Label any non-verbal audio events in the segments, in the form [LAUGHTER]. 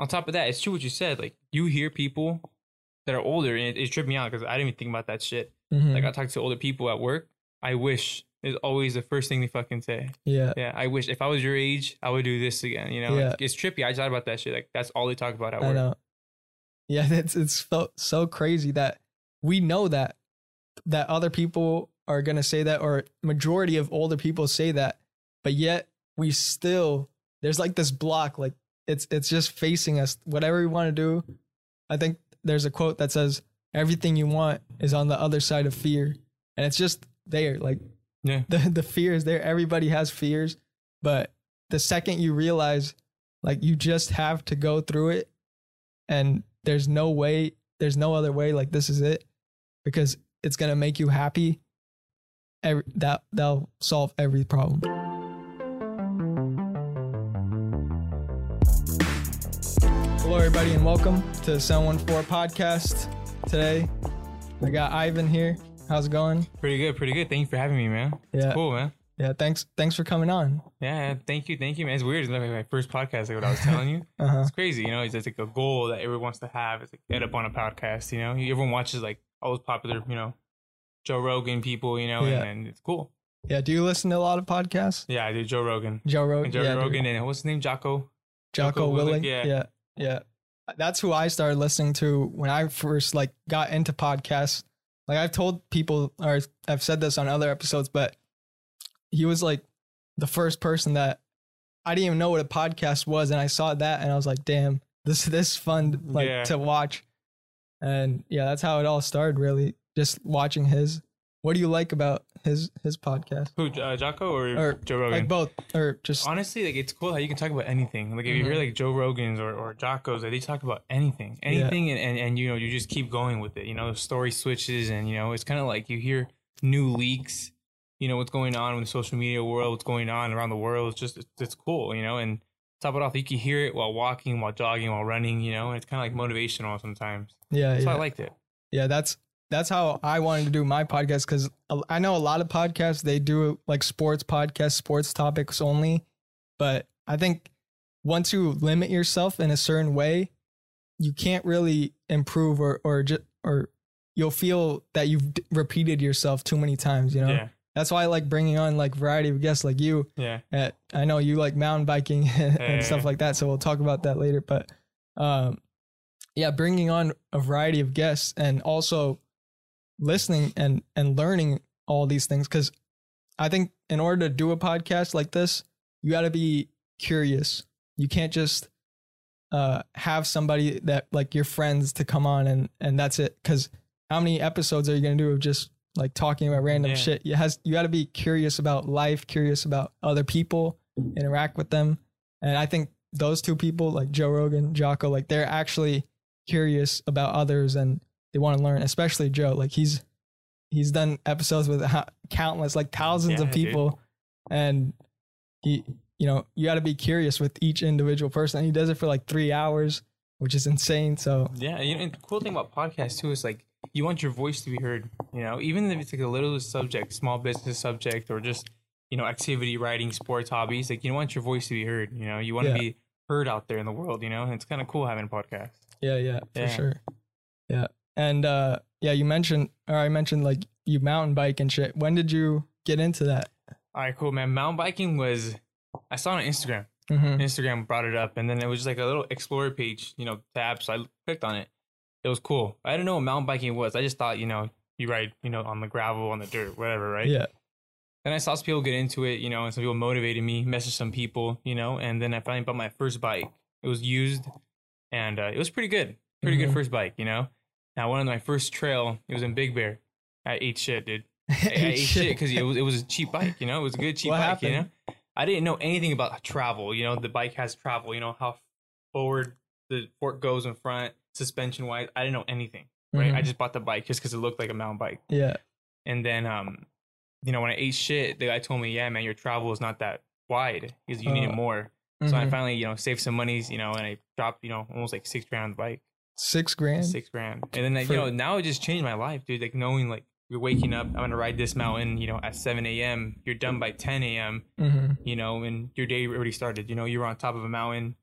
on top of that, it's true what you said. Like you hear people that are older, and it, it tripped me out because I didn't even think about that shit. Mhm. Like I talk to older people at work. I wish is always the first thing they fucking say. yeah, Yeah, I wish if I was your age, I would do this again. You know, Yeah. Like, it's trippy. I thought about that shit. Like that's all they talk about at I work. know. Yeah, [LAUGHS] it's it's so, so crazy that we know that that other people are gonna say that, or majority of older people say that, but yet we still there's like this block, like it's it's just facing us. Whatever you want to do, I think there's a quote that says everything you want is on the other side of fear, and it's just there. Like Yeah. the the fear is there. Everybody has fears, but the second you realize like you just have to go through it and there's no way there's no other way like this is it because it's going to make you happy every, that that'll solve every problem hello everybody and welcome to the 714 podcast today i got ivan here how's it going Pretty good, pretty good. Thank you for having me, man. yeah Cool, man. yeah thanks thanks for coming on Yeah, thank you, thank you, man. It's weird. It's like my first podcast, like what I was telling you. [LAUGHS] uh-huh It's crazy, you know. It's just like a goal that everyone wants to have. It's like end up on a podcast, you know. Everyone watches like all those popular, you know, Joe Rogan people, you know, Yeah. and, and it's cool. yeah do you listen to a lot of podcasts Yeah, I do Joe Rogan, joe rogan Joe yeah, dude. Rogan, and what's his name, Jocko. Jocko Jocko Willing. Willink, yeah. yeah, yeah. Uh, that's who I started listening to when I first like got into podcasts. Like I've told people, or I've said this on other episodes, but he was like the first person that I didn't even know what a podcast was, and I saw that, and I was like, "Damn, this this fun like Yeah. to watch." And yeah, that's how it all started. Really, just watching his. What do you like about his his podcast? Who, uh, Jocko or, Or, Joe Rogan? Like both, or just Honestly, like it's cool how you can talk about anything. Like if you hear Mhm. like Joe Rogan's or, or Jocko's, like, they talk about anything, anything, and, and and you know you just keep going with it. You know, the story switches, and you know it's kind of like you hear new leaks. You know what's going on in the social media world, what's going on around the world. It's just it's, it's cool, you know. And top it off, you can hear it while walking, while jogging, while running. You know, and it's kind of like motivational sometimes. yeah, so yeah. I liked it. Yeah, that's that's how I wanted to do my podcast because I know a lot of podcasts they do like sports podcasts, sports topics only. But I think once you limit yourself in a certain way, you can't really improve or or just or you'll feel that you've d- repeated yourself too many times. You know, Yeah, that's why I like bringing on like variety of guests like you. yeah, At, I know you like mountain biking [LAUGHS] and Yeah. stuff like that, so we'll talk about that later. But um, yeah, bringing on a variety of guests and also listening and and learning all these things because I think in order to do a podcast like this, you got to be curious. You can't just uh, have somebody that like your friends to come on and and that's it. Because how many episodes are you gonna do of just like talking about random Yeah. shit? You has you got to be curious about life, curious about other people, interact with them, and I think those two people like Joe Rogan, Jocko, like they're actually curious about others and they want to learn. Especially Joe, like he's he's done episodes with countless, like thousands of Yeah, dude. people, and he you know you got to be curious with each individual person. And he does it for like three hours, which is insane. So Yeah, you know, and the cool thing about podcasts too is like you want your voice to be heard. You know, even if it's like a little subject, small business subject, or just you know activity, writing, sports, hobbies. Like you want your voice to be heard. You know, you want to Yeah. be heard out there in the world. You know, and it's kind of cool having a podcast. Yeah, yeah, for Yeah. sure. Yeah. And uh yeah, you mentioned or I mentioned like you mountain bike and shit. When did you get into that? All right, cool, man. Mountain biking was I saw it on Instagram. Mm-hmm. Instagram brought it up, and then it was just like a little explorer page, you know, tab. So I clicked on it. It was cool. I didn't know what mountain biking was. I just thought, you know, you ride, you know, on the gravel, on the dirt, whatever, right? Yeah. Then I saw some people get into it, you know, and some people motivated me, messaged some people, you know, and then I finally bought my first bike. It was used, and uh, it was pretty good, pretty Mhm. good first bike, you know. Now I went on my first trail. It was in Big Bear. I ate shit, dude. [LAUGHS] I, I ate shit because it was it was a cheap bike, you know. It was a good cheap What bike, you know. I didn't know anything about travel. You know, the bike has travel. You know how forward the fork goes in front, suspension wise. I didn't know anything. Right. Mhm. I just bought the bike just because it looked like a mountain bike. Yeah. And then, um, you know, when I ate shit, the guy told me, "Yeah, man, your travel is not that wide. Because you need Uh, it more." So I Mhm. finally, you know, saved some monies. You know, and I dropped, you know, almost like six grand on the bike, Six grand. six grand. And then, like, For- you know, now it just changed my life, dude. Like knowing, like, you're waking up, I'm gonna ride this mountain, you know, at 7 a.m. You're done by 10 a.m. Mm-hmm. You know, and your day already started. You know, you were on top of a mountain.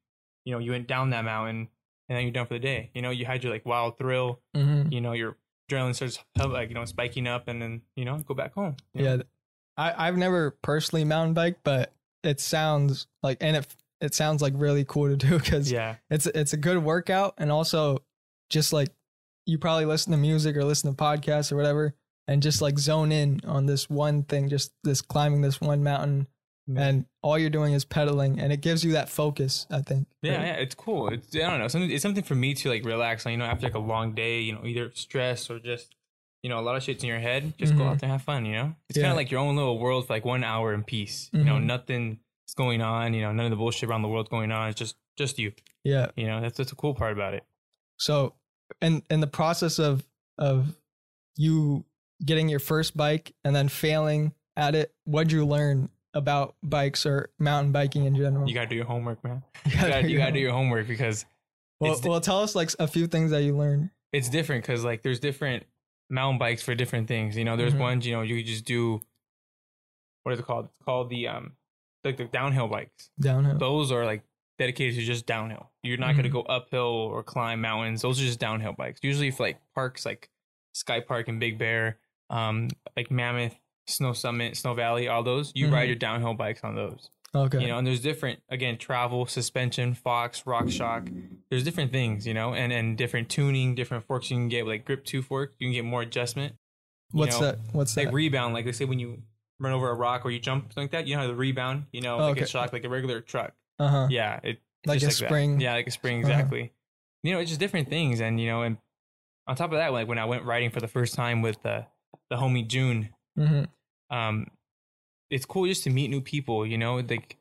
you know, you went down that mountain and then you're done for the day. You know, you had your like wild thrill. Mm-hmm. You know, your adrenaline starts like you know spiking up, and then you know go back home. you know? Yeah, I I've never personally mountain biked, but it sounds like and it it sounds like really cool to do [LAUGHS] because yeah, it's it's a good workout and also just like you probably listen to music or listen to podcasts or whatever and just like zone in on this one thing, just this climbing this one mountain and all you're doing is pedaling and it gives you that focus i think Yeah, right? yeah, it's cool. It's I don't know, something it's something for me to like relax on, you know, after like a long day, you know, either stress or just you know, a lot of shit's in your head. Just go Mhm. out there and have fun, you know? It's Yeah. kinda like your own little world for like one hour in peace. You know, Mhm. nothing is going on, you know, none of the bullshit around the world going on. It's just just you. yeah You know, that's that's the cool part about it. So in in the process of of you getting your first bike and then failing at it what'd you learn about bikes or mountain biking in general You gotta do your homework, man. You [LAUGHS] You gotta, you gotta do your- homework because well, well tell us like a few things that you learned it's different because like there's different mountain bikes for different things. You know, there's Mhm. ones, you know, you could just do what is it called? It's called the um like the downhill bikes. downhill those are like dedicated to just downhill. You're not gonna Mhm. go uphill or climb mountains. Those are just downhill bikes. Usually for like parks like Sky Park and Big Bear, um, like Mammoth, Snow Summit, Snow Valley, all those, you Mhm. ride your downhill bikes on those. okay You know, and there's different again, travel, suspension, Fox, RockShox. There's different things, you know, and and different tuning, different forks you can get like grip two fork, you can get more adjustment. you what's know, that what's Like that Like rebound, like they say when you run over a rock or you jump something like that, you know how the rebound, you know, like Okay. a shock like a regular truck. Uh-huh Yeah, it Like just a that. spring. Yeah, like a spring, Uh-huh. exactly. You know, it's just different things, and you know, and on top of that, like when I went riding for the first time with the the homie June, hmm um, it's cool just to meet new people. You know, like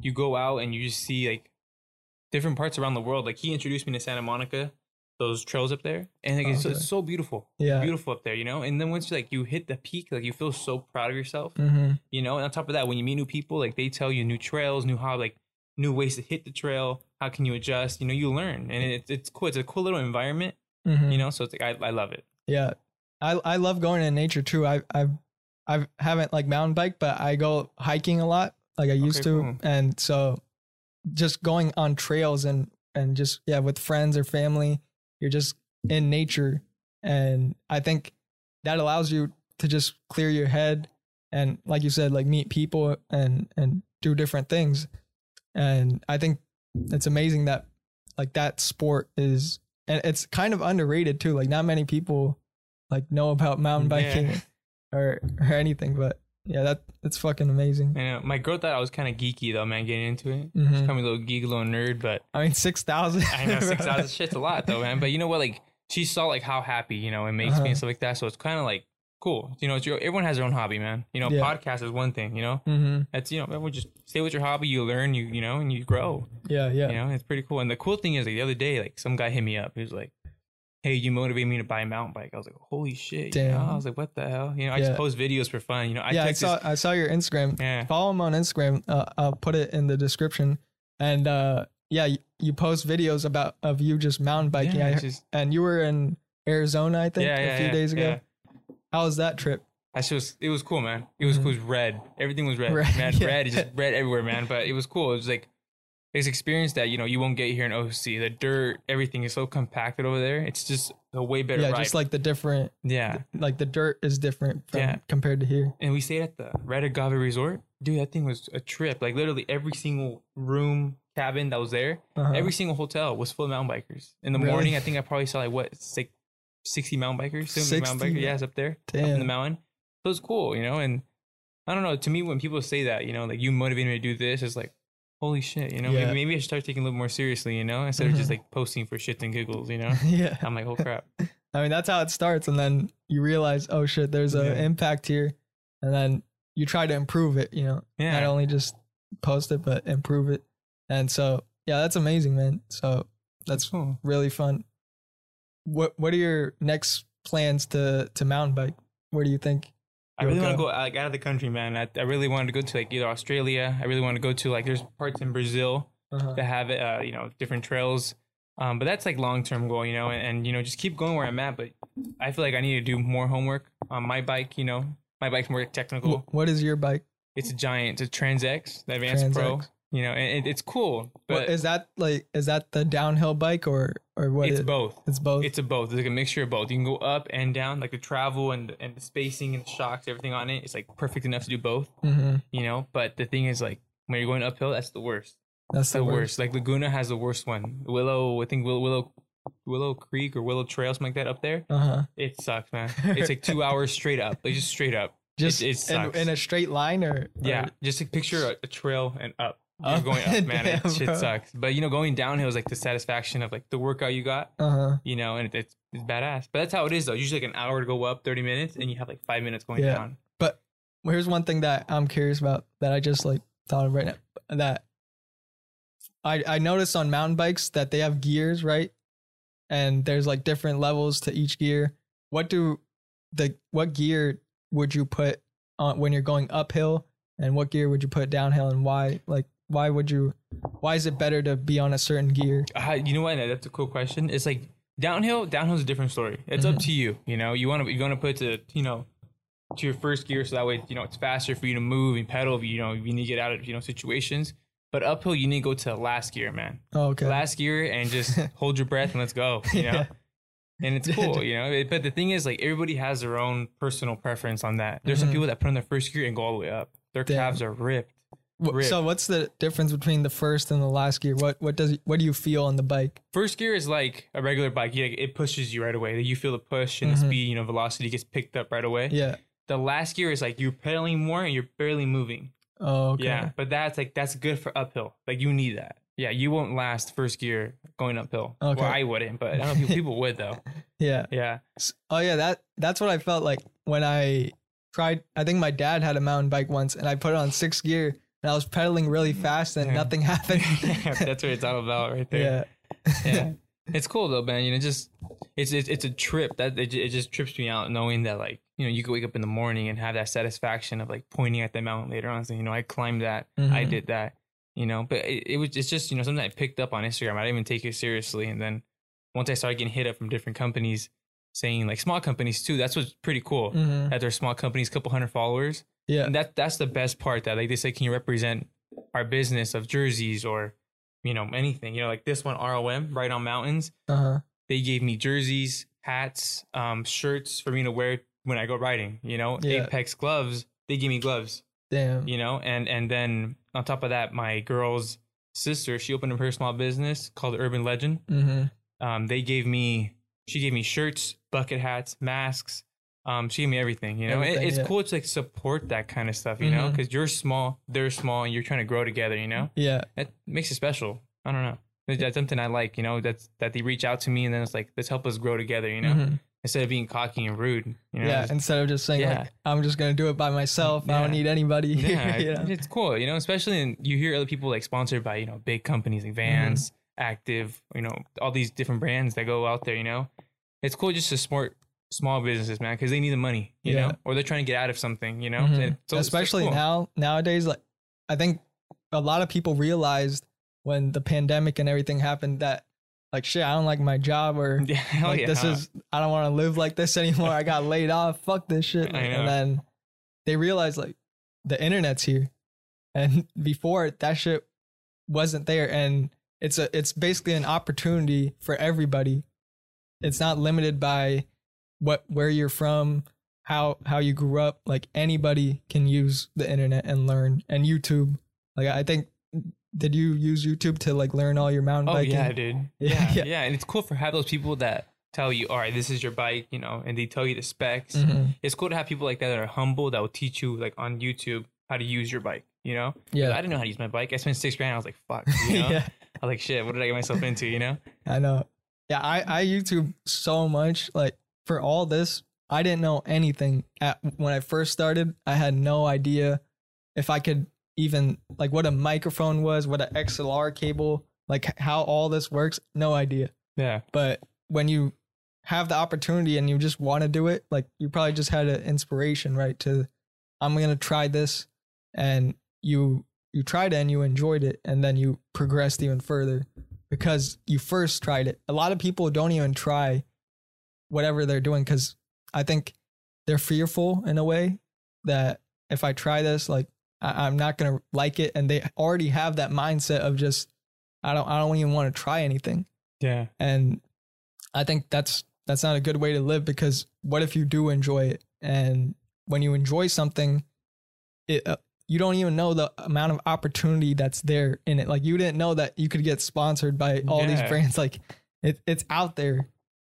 you go out and you just see like different parts around the world. Like he introduced me to Santa Monica, those trails up there, and like it's, Okay. it's so beautiful, yeah beautiful up there. You know, and then once you like you hit the peak, like you feel so proud of yourself hmm you know and on top of that when you meet new people like they tell you new trails new how like new ways to hit the trail. How can you adjust? You know you learn and it's it's cool. It's a cool little environment hmm you know so it's like i, I love it. Yeah, I I love going in nature too. I I've I haven't like mountain bike, but I go hiking a lot, like I used Okay, to, cool. and so just going on trails and and just yeah with friends or family, you're just in nature, and I think that allows you to just clear your head and like you said, like meet people and and do different things, and I think it's amazing that like that sport is and it's kind of underrated too. Like not many people like know about mountain Yeah. biking [LAUGHS] or or anything, but yeah, that that's fucking amazing. uh, my girl thought i was kind of geeky though man getting into it Mhm. Call me a little geek a little nerd but I mean, six thousand. i know six thousand [LAUGHS] shit's a lot though man but you know what like she saw like how happy you know it makes Uh-huh. me and stuff like that so it's kind of like cool you know it's your, everyone has their own hobby man you know Yeah. podcast is one thing you know hmm that's you know everyone just stay with your hobby you learn you you know and you grow Yeah, yeah, You know, it's pretty cool. And the cool thing is, like the other day, like some guy hit me up. He was like, "Hey, you motivated me to buy a mountain bike." I was like, "Holy shit!" You know? Damn. I was like, "What the hell?" You know, I Yeah. just post videos for fun. You know, I yeah. I saw this- I saw your Instagram. yeah, Follow him on Instagram. Uh, I'll put it in the description. And uh, yeah, you, you post videos about of you just mountain biking. yeah, I just, and you were in Arizona, I think, yeah, a few days ago. How was that trip? That's just it was cool, man. It was mm-hmm. cool. It was red. Everything was red. Red, man, [LAUGHS] yeah. red. Just red everywhere, man. But it was cool. It was like it's experience that you know you won't get here in OC. The dirt, everything is so compacted over there. It's just a way better. Yeah, ride. just like the different. Yeah, like the dirt is different. yeah, compared to here. And we stayed at the Red Agave Resort, dude. That thing was a trip. Like literally every single room, cabin that was there, uh-huh. every single hotel was full of mountain bikers. In the really? morning, I think I probably saw like what six, 60 mountain bikers, 70 60? mountain bikers. Yeah, it's up there, Damn. up in the mountain. So it's cool, you know. And I don't know. To me, when people say that, you know, like you motivated me to do this, it's like, holy shit, you know. Yeah. Maybe, maybe, I should start taking a little more seriously, you know, instead of just like [LAUGHS] posting for shits and giggles, you know. [LAUGHS] yeah. I'm like, oh crap. [LAUGHS] I mean, that's how it starts, and then you realize, oh shit, there's an yeah. impact here, and then you try to improve it, you know. Yeah. Not only just post it, but improve it, and so yeah, that's amazing, man. So that's cool. really fun. What What are your next plans to to mountain bike? Where do you think? I really want to go like out of the country, man. I, I really wanted to go to like either Australia. I really want to go to like there's parts in Brazil Uh-huh. that have uh, you know different trails. Um, but that's like long term goal, you know, and, and you know just keep going where I'm at. But I feel like I need to do more homework on my bike. You know, my bike's more technical. What is your bike? It's a giant. It's a Trance X, the Advanced Pro. Trance X. You know, and it, it's cool. Well, is that like is that the downhill bike or or what? it's is- both. It's both. It's a both. It's like a mixture of both. You can go up and down, like the travel and and the spacing and the shocks, everything on it. It's like perfect enough to do both. hmm You know, but the thing is, like when you're going uphill, that's the worst. That's the worst. Like Laguna has the worst one. Willow, I think Willow, Willow, Willow Creek or Willow Trail, something like that up there. Uh huh. It sucks, man. [LAUGHS] It's like two hours straight up, like just straight up. Just it in, sucks. in a straight line or Yeah, or- just like picture a, a trail and up. You're Up. going up, [LAUGHS] man. Damn, it shit bro. sucks. But you know, going downhill is like the satisfaction of like the workout you got. uh-huh. You know, and it, it's it's badass. But that's how it is though. Usually like an hour to go up, thirty minutes, and you have like five minutes going Yeah. down. Well, here's one thing that I'm curious about that I just like thought of right now. That I I noticed on mountain bikes that they have gears, right? And there's like different levels to each gear. What do the what gear would you put on when you're going uphill, and what gear would you put downhill, and why? Like, why would you? Why is it better to be on a certain gear? Uh, you know what? That's a cool question. It's like downhill. Downhill's a different story. It's up Mhm. to you. You know, you want to you want to put to you know to your first gear so that way you know it's faster for you to move and pedal. If you know if you need to get out of you know situations. But uphill, you need to go to last gear, man. Oh, okay. Last gear and just [LAUGHS] hold your breath and let's go. You know. Yeah. And it's cool, [LAUGHS] you know. But the thing is, like everybody has their own personal preference on that. There's some Mhm. people that put on their first gear and go all the way up. Their Damn. calves are ripped. So what's the difference between the first and the last gear? What what does what do you feel on the bike? First gear is like a regular bike. Yeah, it pushes you right away. You feel the push and Mhm. the speed, you know, velocity gets picked up right away. Yeah. The last gear is like you're pedaling more and you're barely moving. Oh, okay. Yeah, but that's like that's good for uphill. Like you need that. Yeah, you won't last first gear going uphill. Okay. Well, I wouldn't, but I don't know people, [LAUGHS] people would though. Yeah. Yeah. Oh yeah, that that's what I felt like when I tried. I think my dad had a mountain bike once, and I put it on sixth gear, and I was pedaling really fast, and Yeah. nothing [LAUGHS] happened. [LAUGHS] that's what it's all about right there. yeah. yeah. [LAUGHS] It's cool though, man. You know, just it's it's, it's a trip that it, it just trips me out knowing that like you know you could wake up in the morning and have that satisfaction of like pointing at the mountain later on. saying, you know, I climbed that, I Mhm. did that. You know, but it, it was it's just you know something I picked up on Instagram. I didn't even take it seriously, and then once I started getting hit up from different companies saying like small companies too. That's what's pretty cool. Mhm. That they're small companies, couple hundred followers. Yeah. And that that's the best part that like they say, can you represent our business of jerseys or you know anything? You know, like this one ROM, right on mountains. Uh huh. They gave me jerseys, hats, um, shirts for me to wear when I go riding. You know, Yeah. Apex gloves. They gave me gloves. Damn. You know, and and then on top of that, my girl's sister, she opened up her small business called Urban Legend. Mm-hmm. Um, they gave me, she gave me shirts, bucket hats, masks. Um, she gave me everything. You know, It- it's yeah. cool to like support that kind of stuff. You know, Mhm. because you're small, they're small, and you're trying to grow together. You know, Yeah. that makes it special. I don't know. That's- something I like. You know, that's that they reach out to me and then it's like, let's help us grow together. You know, Mhm. instead of being cocky and rude. You know, yeah. just- Instead of just saying Yeah. like I'm just gonna do it by myself. I don't need anybody. yeah, [LAUGHS] you know? it's cool. You know, especially in, you hear other people like sponsored by you know big companies like Vans, Active, you know, all these different brands that go out there. You know, it's cool just to support small businesses, man, because they need the money. You Yeah. know, or they're trying to get out of something. You know, Mhm. So especially cool. now nowadays like i think a lot of people realized when the pandemic and everything happened that like shit i don't like my job or [LAUGHS] Yeah, like yeah. this is i don't want to live like this anymore i got laid off fuck this shit [LAUGHS] and then they realized like the internet's here and [LAUGHS] before that shit wasn't there and it's a it's basically an opportunity for everybody it's not limited by what where you're from how how you grew up like anybody can use the internet and learn and youtube like i think did you use youtube to like learn all your mountain Oh biking [LAUGHS] yeah, dude. Yeah, Yeah, yeah. and it's cool for have those people that tell you, all right, this is your bike, you know, and they tell you the specs. Mhm. It's cool to have people like that that are humble that will teach you like on YouTube how to use your bike. You know, yeah. I didn't know how to use my bike. I spent six grand. I was like, fuck. [LAUGHS] You know? yeah I was like, shit. What did I get myself into? You know? i know yeah i i youtube so much like for all this i didn't know anything at when i first started. I had no idea if i could even like what a microphone was what an xlr cable like how all this works no idea. Yeah. but when you have the opportunity and you just want to do it like you probably just had an inspiration right to i'm gonna try this and you you tried it and you enjoyed it and then you progressed even further because you first tried it. A lot of people don't even try whatever they're doing because i think they're fearful in a way that if i try this like I, I'm not gonna like it, and they already have that mindset of just I don't I don't even want to try anything. Yeah. And I think that's that's not a good way to live because what if you do enjoy it and when you enjoy something, it uh, you don't even know the amount of opportunity that's there in it. Like you didn't know that you could get sponsored by all these brands. Like it, it's out there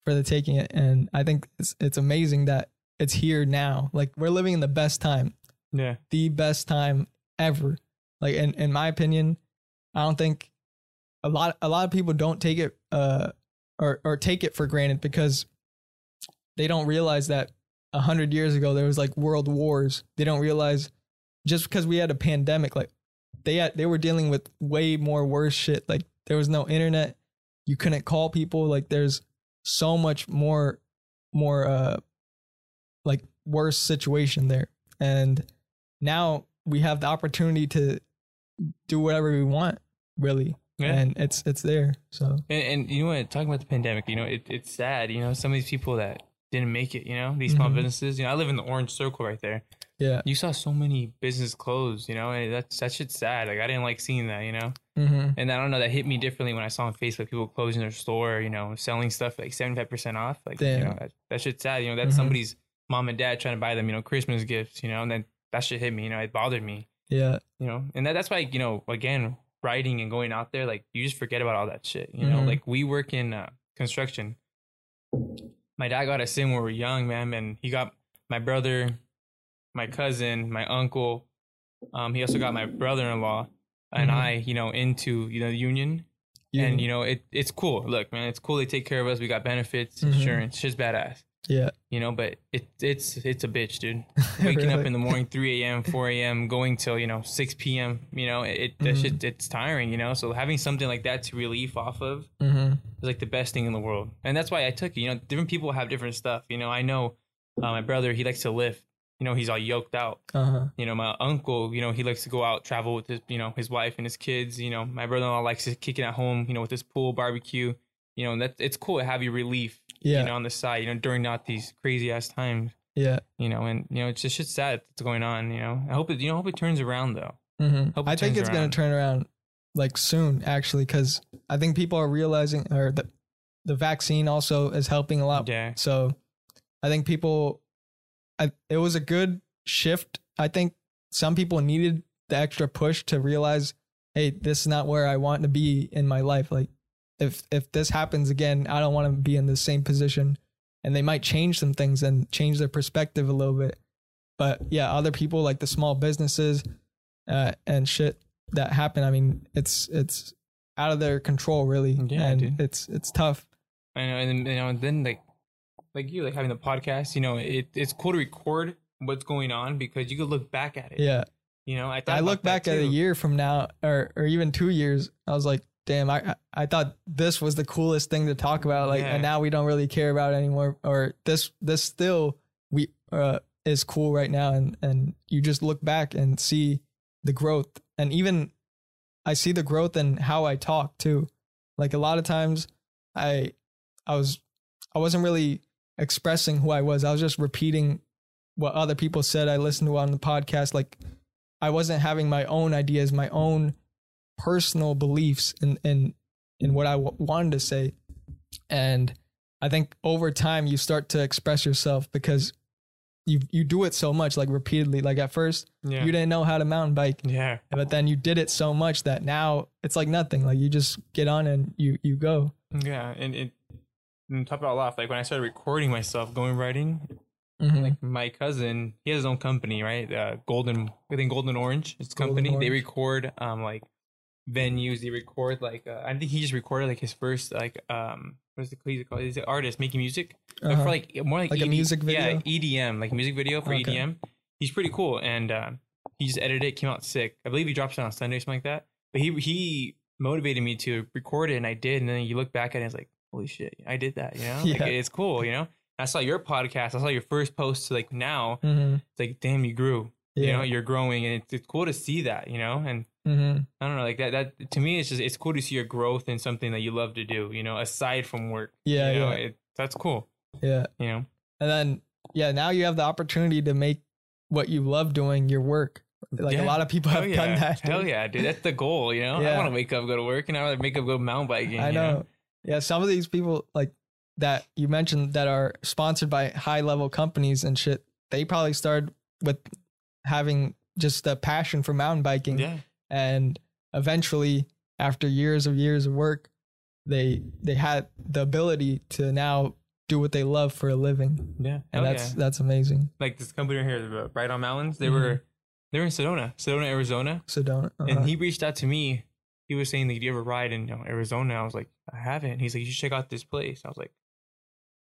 for the taking it, and I think it's it's amazing that it's here now. Like we're living in the best time, Yeah. the best time ever. Like in in my opinion, I don't think a lot a lot of people don't take it uh or or take it for granted because they don't realize that a hundred years ago there was like world wars. They don't realize just because we had a pandemic, like they had they were dealing with way more worse shit. Like there was no internet, you couldn't call people. Like there's so much more more uh like worse situation there. And now we have the opportunity to do whatever we want, really. Yeah. And it's it's there. So And, and you know what? Talking about the pandemic, you know, it, it's sad. You know, some of these people that didn't make it. You know, these small Mhm. businesses. You know, I live in the orange circle right there. Yeah. You saw so many business close. You know, and that's that shit's sad. Like I didn't like seeing that. You know, Mm-hmm. and I don't know that hit me differently when I saw on Facebook people closing their store. You know, selling stuff like seventy five percent off. Like you know, that, that shit's sad. You know, that's Mhm. somebody's mom and dad trying to buy them. You know, Christmas gifts. You know, and then that shit hit me. You know, it bothered me. Yeah. you know and that, that's why you know again writing and going out there like you just forget about all that shit you know Mhm. like we work in uh, construction my dad got us in when we were young man and he got my brother my cousin my uncle um he also got my brother-in-law and Mhm. i you know into you know the union. And you know it it's cool. Look man it's cool they take care of us. We got benefits Mhm. insurance shit's badass. Yeah. you know but it it's it's a bitch dude. [LAUGHS] Waking up in the morning 3 a.m 4 a.m going till you know 6 p.m you know it that Mhm. shit it's tiring you know? So having something like that to relief off of Mm-hmm. is like the best thing in the world. And that's why i took it you know? Different people have different stuff you know? I know uh, my brother he likes to lift you know he's all yoked out Uh-huh. you know my uncle you know he likes to go out travel with his you know his wife and his kids you know my brother-in-law likes to kick it at home you know with his pool barbecue you know and that it's cool to have your relief Yeah. you know on the side you know during not these crazy ass times Yeah. you know, and you know, it's just shit sad that's going on. You know, I hope it, you know, hope it turns around though. Mm-hmm. I think it's gonna turn around like soon, actually, because I think people are realizing, or the the vaccine also is helping a lot. Yeah, So I think people, I, it was a good shift. I think some people needed the extra push to realize, hey, this is not where I want to be in my life. Like, if if this happens again, I don't want to be in the same position. And they might change some things and change their perspective a little bit. But yeah, other people like the small businesses uh, and shit that happen. I mean, it's it's out of their control, really, Yeah, and dude. it's it's tough. I know, and then, you know, and then like, like you, like having the podcast. You know, it it's cool to record what's going on because you could look back at it. Yeah. You know, I thought I look back at a year from now, or or even two years. I was like, damn, I I- thought this was the coolest thing to talk about. Like, Yeah. and now we don't really care about it anymore. Or this this still we uh is cool right now, and and you just look back and see the growth, and even I see the growth in how I talk too. Like a lot of times, I I was I wasn't really expressing who I was. I was just repeating what other people said. I listened to on the podcast, like. I wasn't having my own ideas, my own personal beliefs in in in what I w- wanted to say, and I think over time you start to express yourself because you you do it so much, like repeatedly. Like at first Yeah. you didn't know how to mountain bike, yeah. but then you did it so much that now it's like nothing. Like you just get on and you you go. Yeah. And it, and top it all off, like when I started recording myself going writing, Mhm. like my cousin, he has his own company, right? Uh, Golden, I think Golden Orange, his company. They record um like venues. They record like uh, I think he just recorded like his first like um what's the he's called? He's an artist making music, Uh-huh. for like more like, Like a music video? Yeah, EDM, like music video for Okay. EDM. He's pretty cool, and uh, he just edited it. Came out sick. I believe he drops it on Sunday or something like that. But he he motivated me to record it, and I did. And then you look back at it, and it's like, holy shit, I did that. You know, [LAUGHS] like, Yeah. it's cool. You know. I saw your podcast. I saw your first post. Like now, Mhm. it's like, damn, you grew. You know, you're growing, and it's, it's cool to see that. You know, and Mhm. I don't know, like that. That to me, it's just it's cool to see your growth in something that you love to do. You know, aside from work. Yeah. you know, Yeah. It, that's cool. Yeah. You know. And then, yeah, now you have the opportunity to make what you love doing your work. Like Yeah. a lot of people Hell have yeah. done that. Hell yeah, dude. That's the goal, you know? I want to wake up, go to work, and I want to wake up, go mountain biking. I you know. Yeah, some of these people like that you mentioned that are sponsored by high level companies and shit. They probably started with having just a passion for mountain biking, Yeah. and eventually, after years of years of work, they they had the ability to now do what they love for a living, Yeah. and Hell that's yeah. that's amazing. Like this company right here, the Right on Mountains, they Mhm. were they were in Sedona, Sedona, Arizona. Sedona. don't. uh And he reached out to me. He was saying, like, do you ever ride in you know, Arizona? I was like, I haven't. He's like, you should check out this place. I was like,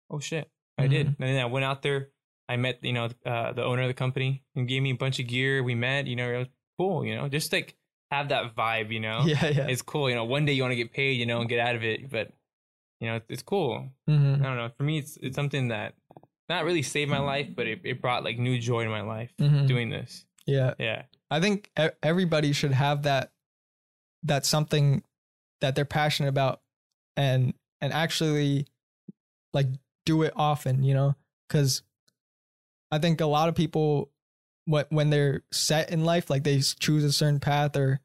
oh shit, I did. Mhm. And then I went out there. I met, you know, uh, the owner of the company and gave me a bunch of gear. We met, you know, it was cool, you know, just like have that vibe, you know. yeah, yeah. It's cool, you know. One day you want to get paid, you know, and get out of it, but you know, it's, cool. Mhm. I don't know. For me, it's it's something that not really saved my life, but it, it brought like new joy to my life Mhm. doing this. Yeah, Yeah. I think everybody should have that that something that they're passionate about and and actually like do it often, you know? Cuz I think a lot of people when when they're set in life like they choose a certain path or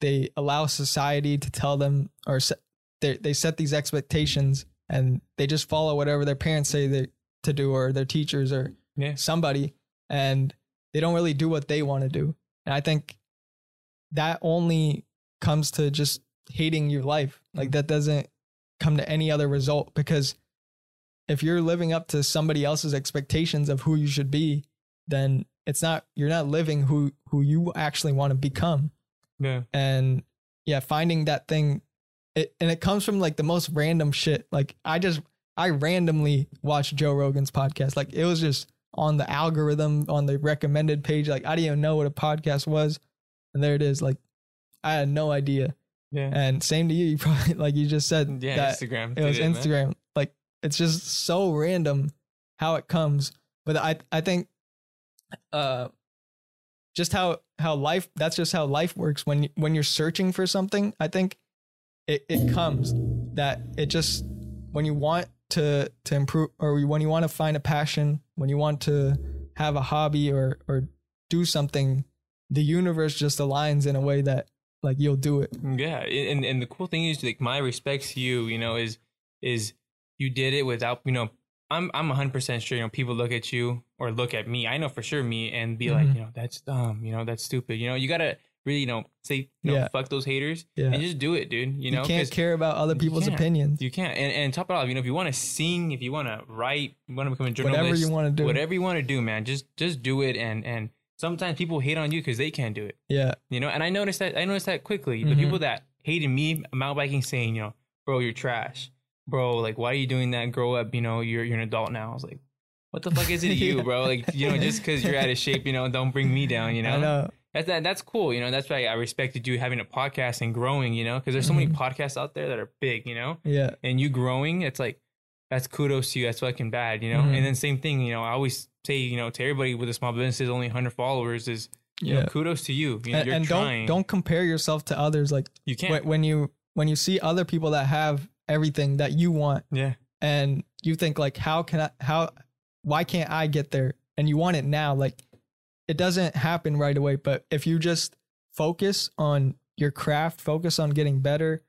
they allow society to tell them or set, they they set these expectations and they just follow whatever their parents say they to do or their teachers or Yeah. somebody and they don't really do what they want to do. And I think that only comes to just hating your life. Like mm. that doesn't come to any other result because if you're living up to somebody else's expectations of who you should be, then it's not you're not living who who you actually want to become. Yeah. And yeah, finding that thing it and it comes from like the most random shit. Like I just I randomly watched Joe Rogan's podcast. Like it was just on the algorithm on the recommended page. Like I didn't even know what a podcast was. And there it is. Like I had no idea. Yeah. And same to you. You [LAUGHS] probably like you just said Yeah. that Instagram. it was man. Instagram. Like it's just so random how it comes. But I I think uh just how how life that's just how life works when when you're searching for something, I think it it comes that it just when you want to to improve or when you want to find a passion, when you want to have a hobby or or do something, the universe just aligns in a way that like you'll do it. Yeah, and and the cool thing is like my respects to you, you know, is is you did it without, you know, I'm I'm 100% sure, you know, people look at you or look at me. I know for sure me and be like, Mhm. you know, that's dumb, you know, that's stupid. You know, you got to really, you know, say, you know, Yeah. fuck those haters Yeah. and just do it, dude, you You, know, can't 'cause care about other people's can't. opinions. you can't. And and top it off, you know, if you want to sing, if you want to write, you want to become a journalist, Whatever you want to do. whatever you want to do, man, just just do it and and sometimes people hate on you cuz they can't do it. Yeah. You know, and I noticed that I noticed that quickly. The Mhm. people that hated me mountain biking saying, you know, bro, you're trash. Bro, like why are you doing that? Grow up, you know, you're you're an adult now. I was like, what the fuck is it to you, [LAUGHS] bro? Like, you know, just because you're out of shape, you know, don't bring me down, you know? I know. That's that, that's cool, you know. That's why I respected you having a podcast and growing, you know, because there's so many Mhm. podcasts out there that are big, you know, Yeah. and you growing, it's like that's kudos to you. That's fucking bad, you know. Mhm. And then same thing, you know. I always say, you know, to everybody with a small business is only 100 followers is, you Yeah. know, kudos to you. You know, and you're and don't don't compare yourself to others. Like you can't. when, when you when you see other people that have everything that you want, yeah. and you think like, how can I? How? Why can't I get there? And you want it now. Like it doesn't happen right away. But if you just focus on your craft, focus on getting better,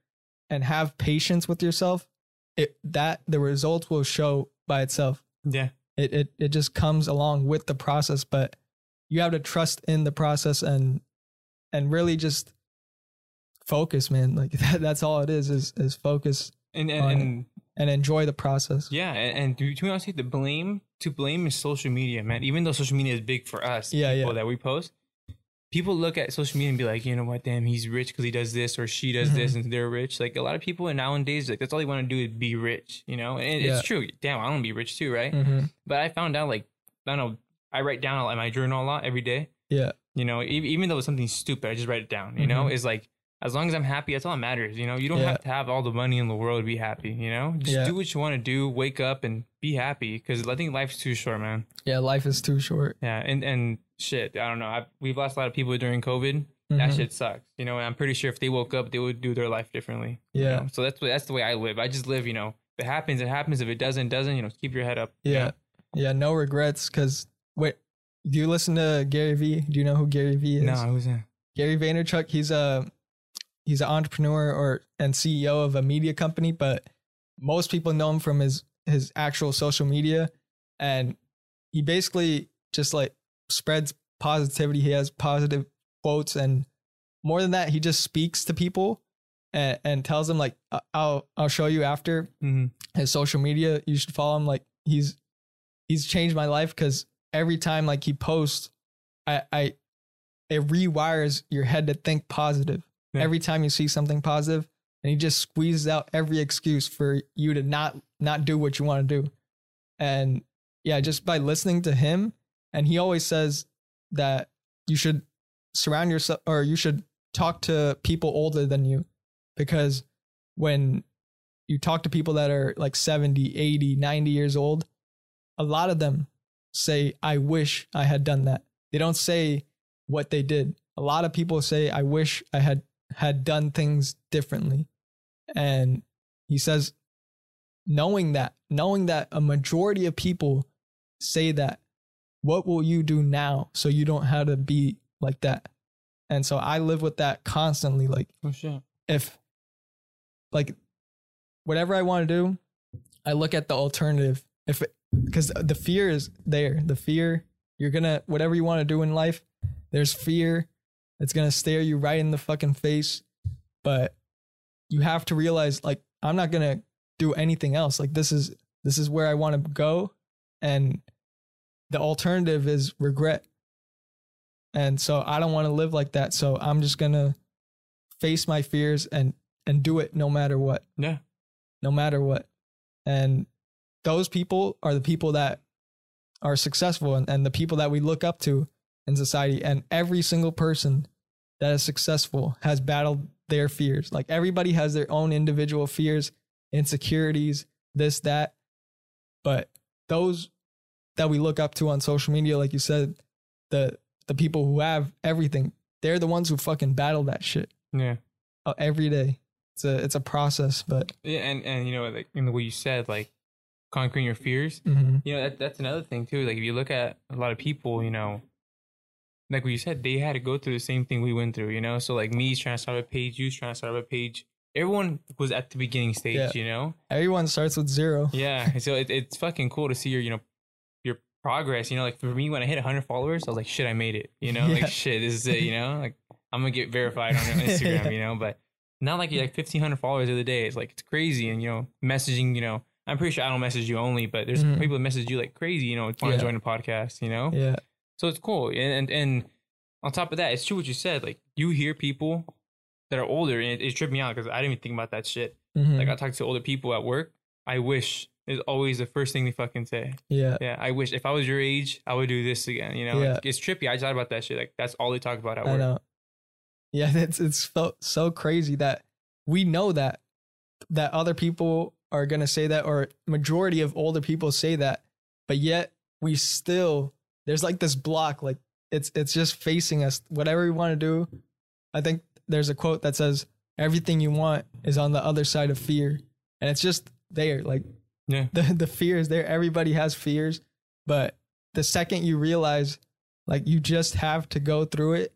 and have patience with yourself, it that the results will show by itself. Yeah. It it it just comes along with the process but you have to trust in the process and and really just focus man like [LAUGHS] that, that's all it is is is focus And and, and and enjoy the process yeah, and, and to, to be honest, the blame to blame is social media, man. Even though social media is big for us, Yeah, people yeah. that we post, people look at social media and be like, you know what, damn, he's rich because he does this or she does this Mm-hmm. and they're rich. Like a lot of people in nowadays, like that's all they want to do is be rich, you know. And Yeah. it's true. Damn, I want to be rich too, right? hmm But I found out, like, I don't know, I write down in my journal a lot every day. yeah You know, even though it's something stupid, I just write it down. You know, Mhm. it's like as long as I'm happy, that's all that matters. You know, you don't Yeah. have to have all the money in the world to be happy. You know, just Yeah. do what you want to do. Wake up and be happy because I think life's too short, man. yeah life is too short Yeah, and and shit, I don't know. I, we've lost a lot of people during COVID. That Mhm. shit sucks. You know, and I'm pretty sure if they woke up, they would do their life differently. you Yeah. know? So that's that's the way I live. I just live. You know, if it happens, it happens. If it doesn't, it doesn't. You know, keep your head up. you yeah know? yeah no regrets because wait do you listen to Gary Vee? Do you know who Gary Vee is? No, who's that? Gary Vaynerchuk. He's a he's an entrepreneur or and CEO of a media company, but most people know him from his his actual social media, and he basically just like spreads positivity. He has positive quotes, and more than that, he just speaks to people and, and tells them like, "I'll I'll show you after Mm-hmm. his social media. You should follow him. Like he's he's changed my life because every time like he posts, I I it rewires your head to think positive. Yeah. Every time you see something positive, and he just squeezes out every excuse for you to not not do what you want to do. And yeah, just by listening to him, and he always says that you should surround yourself or you should talk to people older than you because when you talk to people that are like 70, 80, 90 years old, a lot of them say, I wish I had done that. They don't say what they did. A lot of people say, I wish I had had done things differently. And he says, knowing that, knowing that a majority of people say that, what will you do now so you don't have to be like that? And so I live with that constantly. Like, Oh shit. if like whatever I want to do, I look at the alternative. If because the fear is there, the fear you're gonna whatever you want to do in life, there's fear. It's gonna stare you right in the fucking face, but you have to realize like I'm not gonna do anything else. Like this is this is where I want to go, and the alternative is regret. And so I don't want to live like that. So I'm just gonna face my fears and and do it no matter what Yeah. no matter what and those people are the people that are successful and, and the people that we look up to in society and every single person that is successful has battled their fears like everybody has their own individual fears insecurities this that but those that we look up to on social media like you said the the people who have everything they're the ones who fucking battle that shit Yeah. uh, every day it's a it's a process but Yeah, and and you know, like in the way you said, like conquering your fears. mhm. You know, that that's another thing too. Like if you look at a lot of people, you know, like what you said, they had to go through the same thing we went through. You know, so like me trying to start a page, you trying to start a page. Everyone was at the beginning stage. Yeah. You know. Everyone starts with zero. [LAUGHS] Yeah. so it, it's fucking cool to see your you know your progress. You know, like for me when I hit 100 followers, I was like, shit, I made it. You know, Yeah. like shit, this is it. You know, like I'm gonna get verified on [LAUGHS] Instagram. Yeah. You know, but not like you're like 1500 followers the other day. It's like it's crazy, and you know, messaging. You know, I'm pretty sure I don't message you only, but there's Mhm. people that message you like crazy. You know, want to join the podcast. You know, Yeah. So it's cool. And, and and on top of that, it's true what you said. Like you hear people that are older, and it, it tripped me out because I didn't even think about that shit. Mhm. Like I talk to older people at work. I wish is always the first thing they fucking say. yeah. Yeah, I wish if I was your age, I would do this again. You know, Yeah. like, it's trippy. I just thought about that shit. Like that's all they talk about at I work. know. Yeah, [LAUGHS] it's it's felt so crazy that we know that that other people are gonna say that, or majority of older people say that, but yet we still there's like this block, like it's it's just facing us. Whatever we want to do, I think there's a quote that says everything you want is on the other side of fear, and it's just there. Like Yeah. [LAUGHS] the the fear is there. Everybody has fears, but the second you realize like you just have to go through it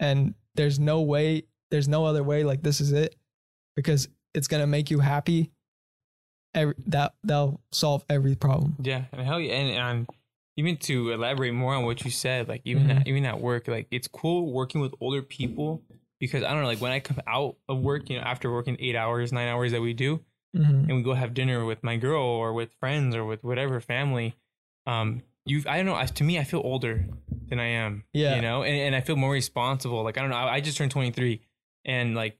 and there's no way there's no other way like this is it because it's going to make you happy every, that that'll solve every problem Yeah, and hell yeah, and, and even to elaborate more on what you said, like even Mhm. at, even at work, like it's cool working with older people because I don't know, like when I come out of work, you know, after working eight hours, nine hours that we do, Mhm. and we go have dinner with my girl or with friends or with whatever family, um, you I don't know, I, to me, I feel older than I am. Yeah. you know, and, and I feel more responsible. Like I don't know, I, I just turned twenty three, and like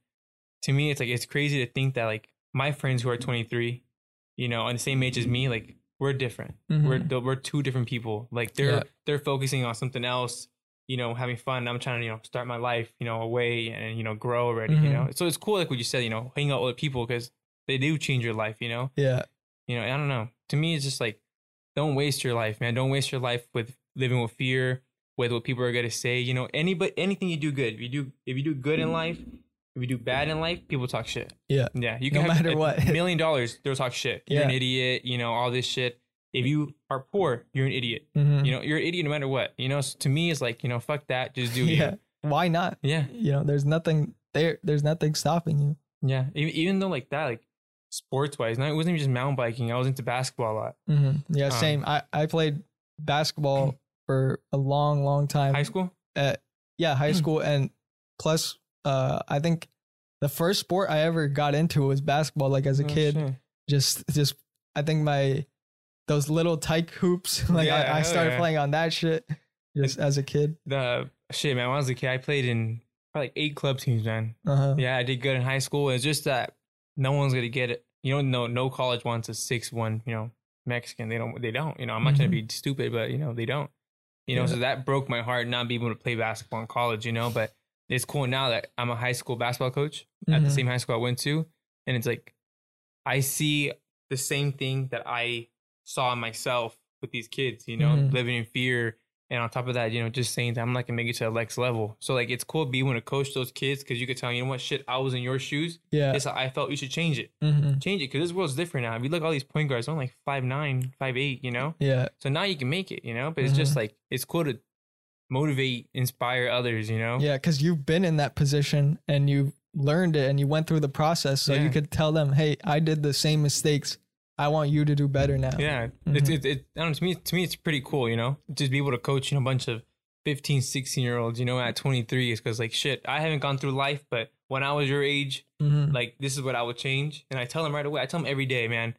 to me, it's like it's crazy to think that like my friends who are twenty three, you know, on the same age as me, like we're different. We're Mhm. we're two different people. Like they're Yeah. they're focusing on something else, you know, having fun. I'm trying to you know start my life, you know, away and you know grow already. You Mhm. know, so it's cool like what you said. You know, hang out with other people because they do change your life. You know, yeah you know. I don't know. To me, it's just like don't waste your life, man. Don't waste your life with living with fear, with what people are gonna say. You know, any but anything you do good. If you do if you do good in life, if you do bad in life, people talk shit. Yeah. yeah. You No can have matter a what. [LAUGHS] million dollars, they'll talk shit. You're an idiot. You know all this shit. if you are poor, you're an idiot. Mhm. You know, you're an idiot no matter what. You know, so to me, it's like you know, fuck that, just do [LAUGHS] yeah. you. Why not? Yeah, You know, there's nothing there. There's nothing stopping you. yeah. Even, even though like that, like sports wise, no, it wasn't even just mountain biking. I was into basketball a lot. hmm Yeah, Um, same. I I played basketball for a long, long time. High school. at yeah high school and plus uh i think the first sport i ever got into was basketball like as a Oh, kid shit. just just i think my those little tyke hoops [LAUGHS] like Yeah, I, I started yeah. playing on that shit just as a kid The shit, man. When I was a kid, I played in probably like eight club teams, man. uh-huh Yeah, I did good in high school. It's just that no one's gonna get it. You know, no no college wants a six one, you know, Mexican. They don't they don't. You know, I'm not trying to be stupid, but you know, they don't. You know, Yeah. so that broke my heart not being able to play basketball in college, you know, but it's cool now that I'm a high school basketball coach at the Mhm. same high school I went to. And it's like I see the same thing that I saw in myself with these kids, you know, Mhm. living in fear. And on top of that, you know, just saying that I'm not gonna make it to the next level. So like it's cool to be able to coach those kids because you could tell, you know what, shit, I was in your shoes. yeah This I felt you should change it. hmm Change it because this world's different now. If you look at all these point guards, they're only like five nine, five eight, you know? yeah So now you can make it, you know? But it's just like it's cool to motivate, inspire others, you know? yeah because you've been in that position and you learned it and you went through the process so Yeah. you could tell them hey i did the same mistakes i want you to do better now Yeah, Mhm. it's it, it, I don't know, to me to me it's pretty cool, you know, just be able to coach you know, a bunch of 15, 16 year olds, you know, at 23 is because like shit, I haven't gone through life, but when I was your age, Mhm. like this is what I would change, and I tell them right away. I tell them every day, man,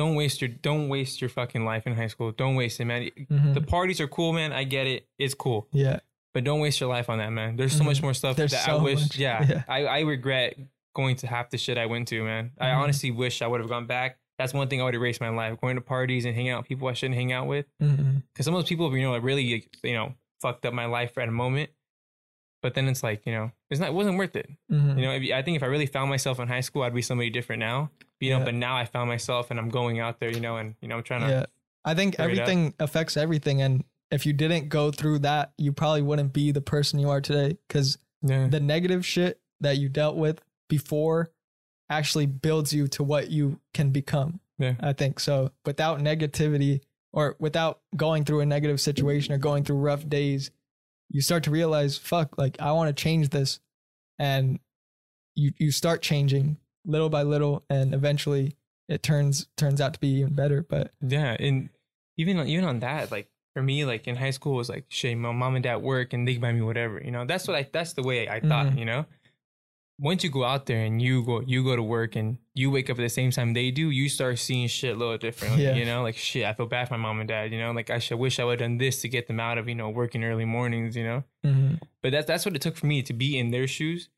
don't waste your don't waste your fucking life in high school. Don't waste it, man. Mhm. The parties are cool, man. I get it, it's cool, yeah but don't waste your life on that, man. There's so much Mhm. more stuff There's that so I wish. much, Yeah, yeah. I I regret going to half the shit I went to, man. I Mhm. honestly wish I would have gone back. That's one thing I would erase my life: going to parties and hanging out with people I shouldn't hang out with. Because some of those people, you know, really, you know, fucked up my life at a moment. But then it's like, you know, it's not, it wasn't worth it. Mhm. You know, if, I think if I really found myself in high school, I'd be somebody different now. You know, Yeah. but now I found myself and I'm going out there, you know, and you know, I'm trying to. yeah i think figure it out. everything affects everything and if you didn't go through that you probably wouldn't be the person you are today because Yeah. the negative shit that you dealt with before actually builds you to what you can become Yeah. i think so without negativity or without going through a negative situation or going through rough days you start to realize fuck like i want to change this and you you start changing little by little and eventually it turns turns out to be even better but Yeah, and even even on that, like for me, like in high school, it was like shit. My mom and dad work, and they buy me whatever. You know, that's what I. That's the way I thought. Mhm. You know, once you go out there and you go, you go to work, and you wake up at the same time they do, you start seeing shit a little differently. Yeah. You know, like shit. I feel bad for my mom and dad. You know, like I should wish I would have done this to get them out of you know working early mornings. You know, mhm, but that's that's what it took for me to be in their shoes,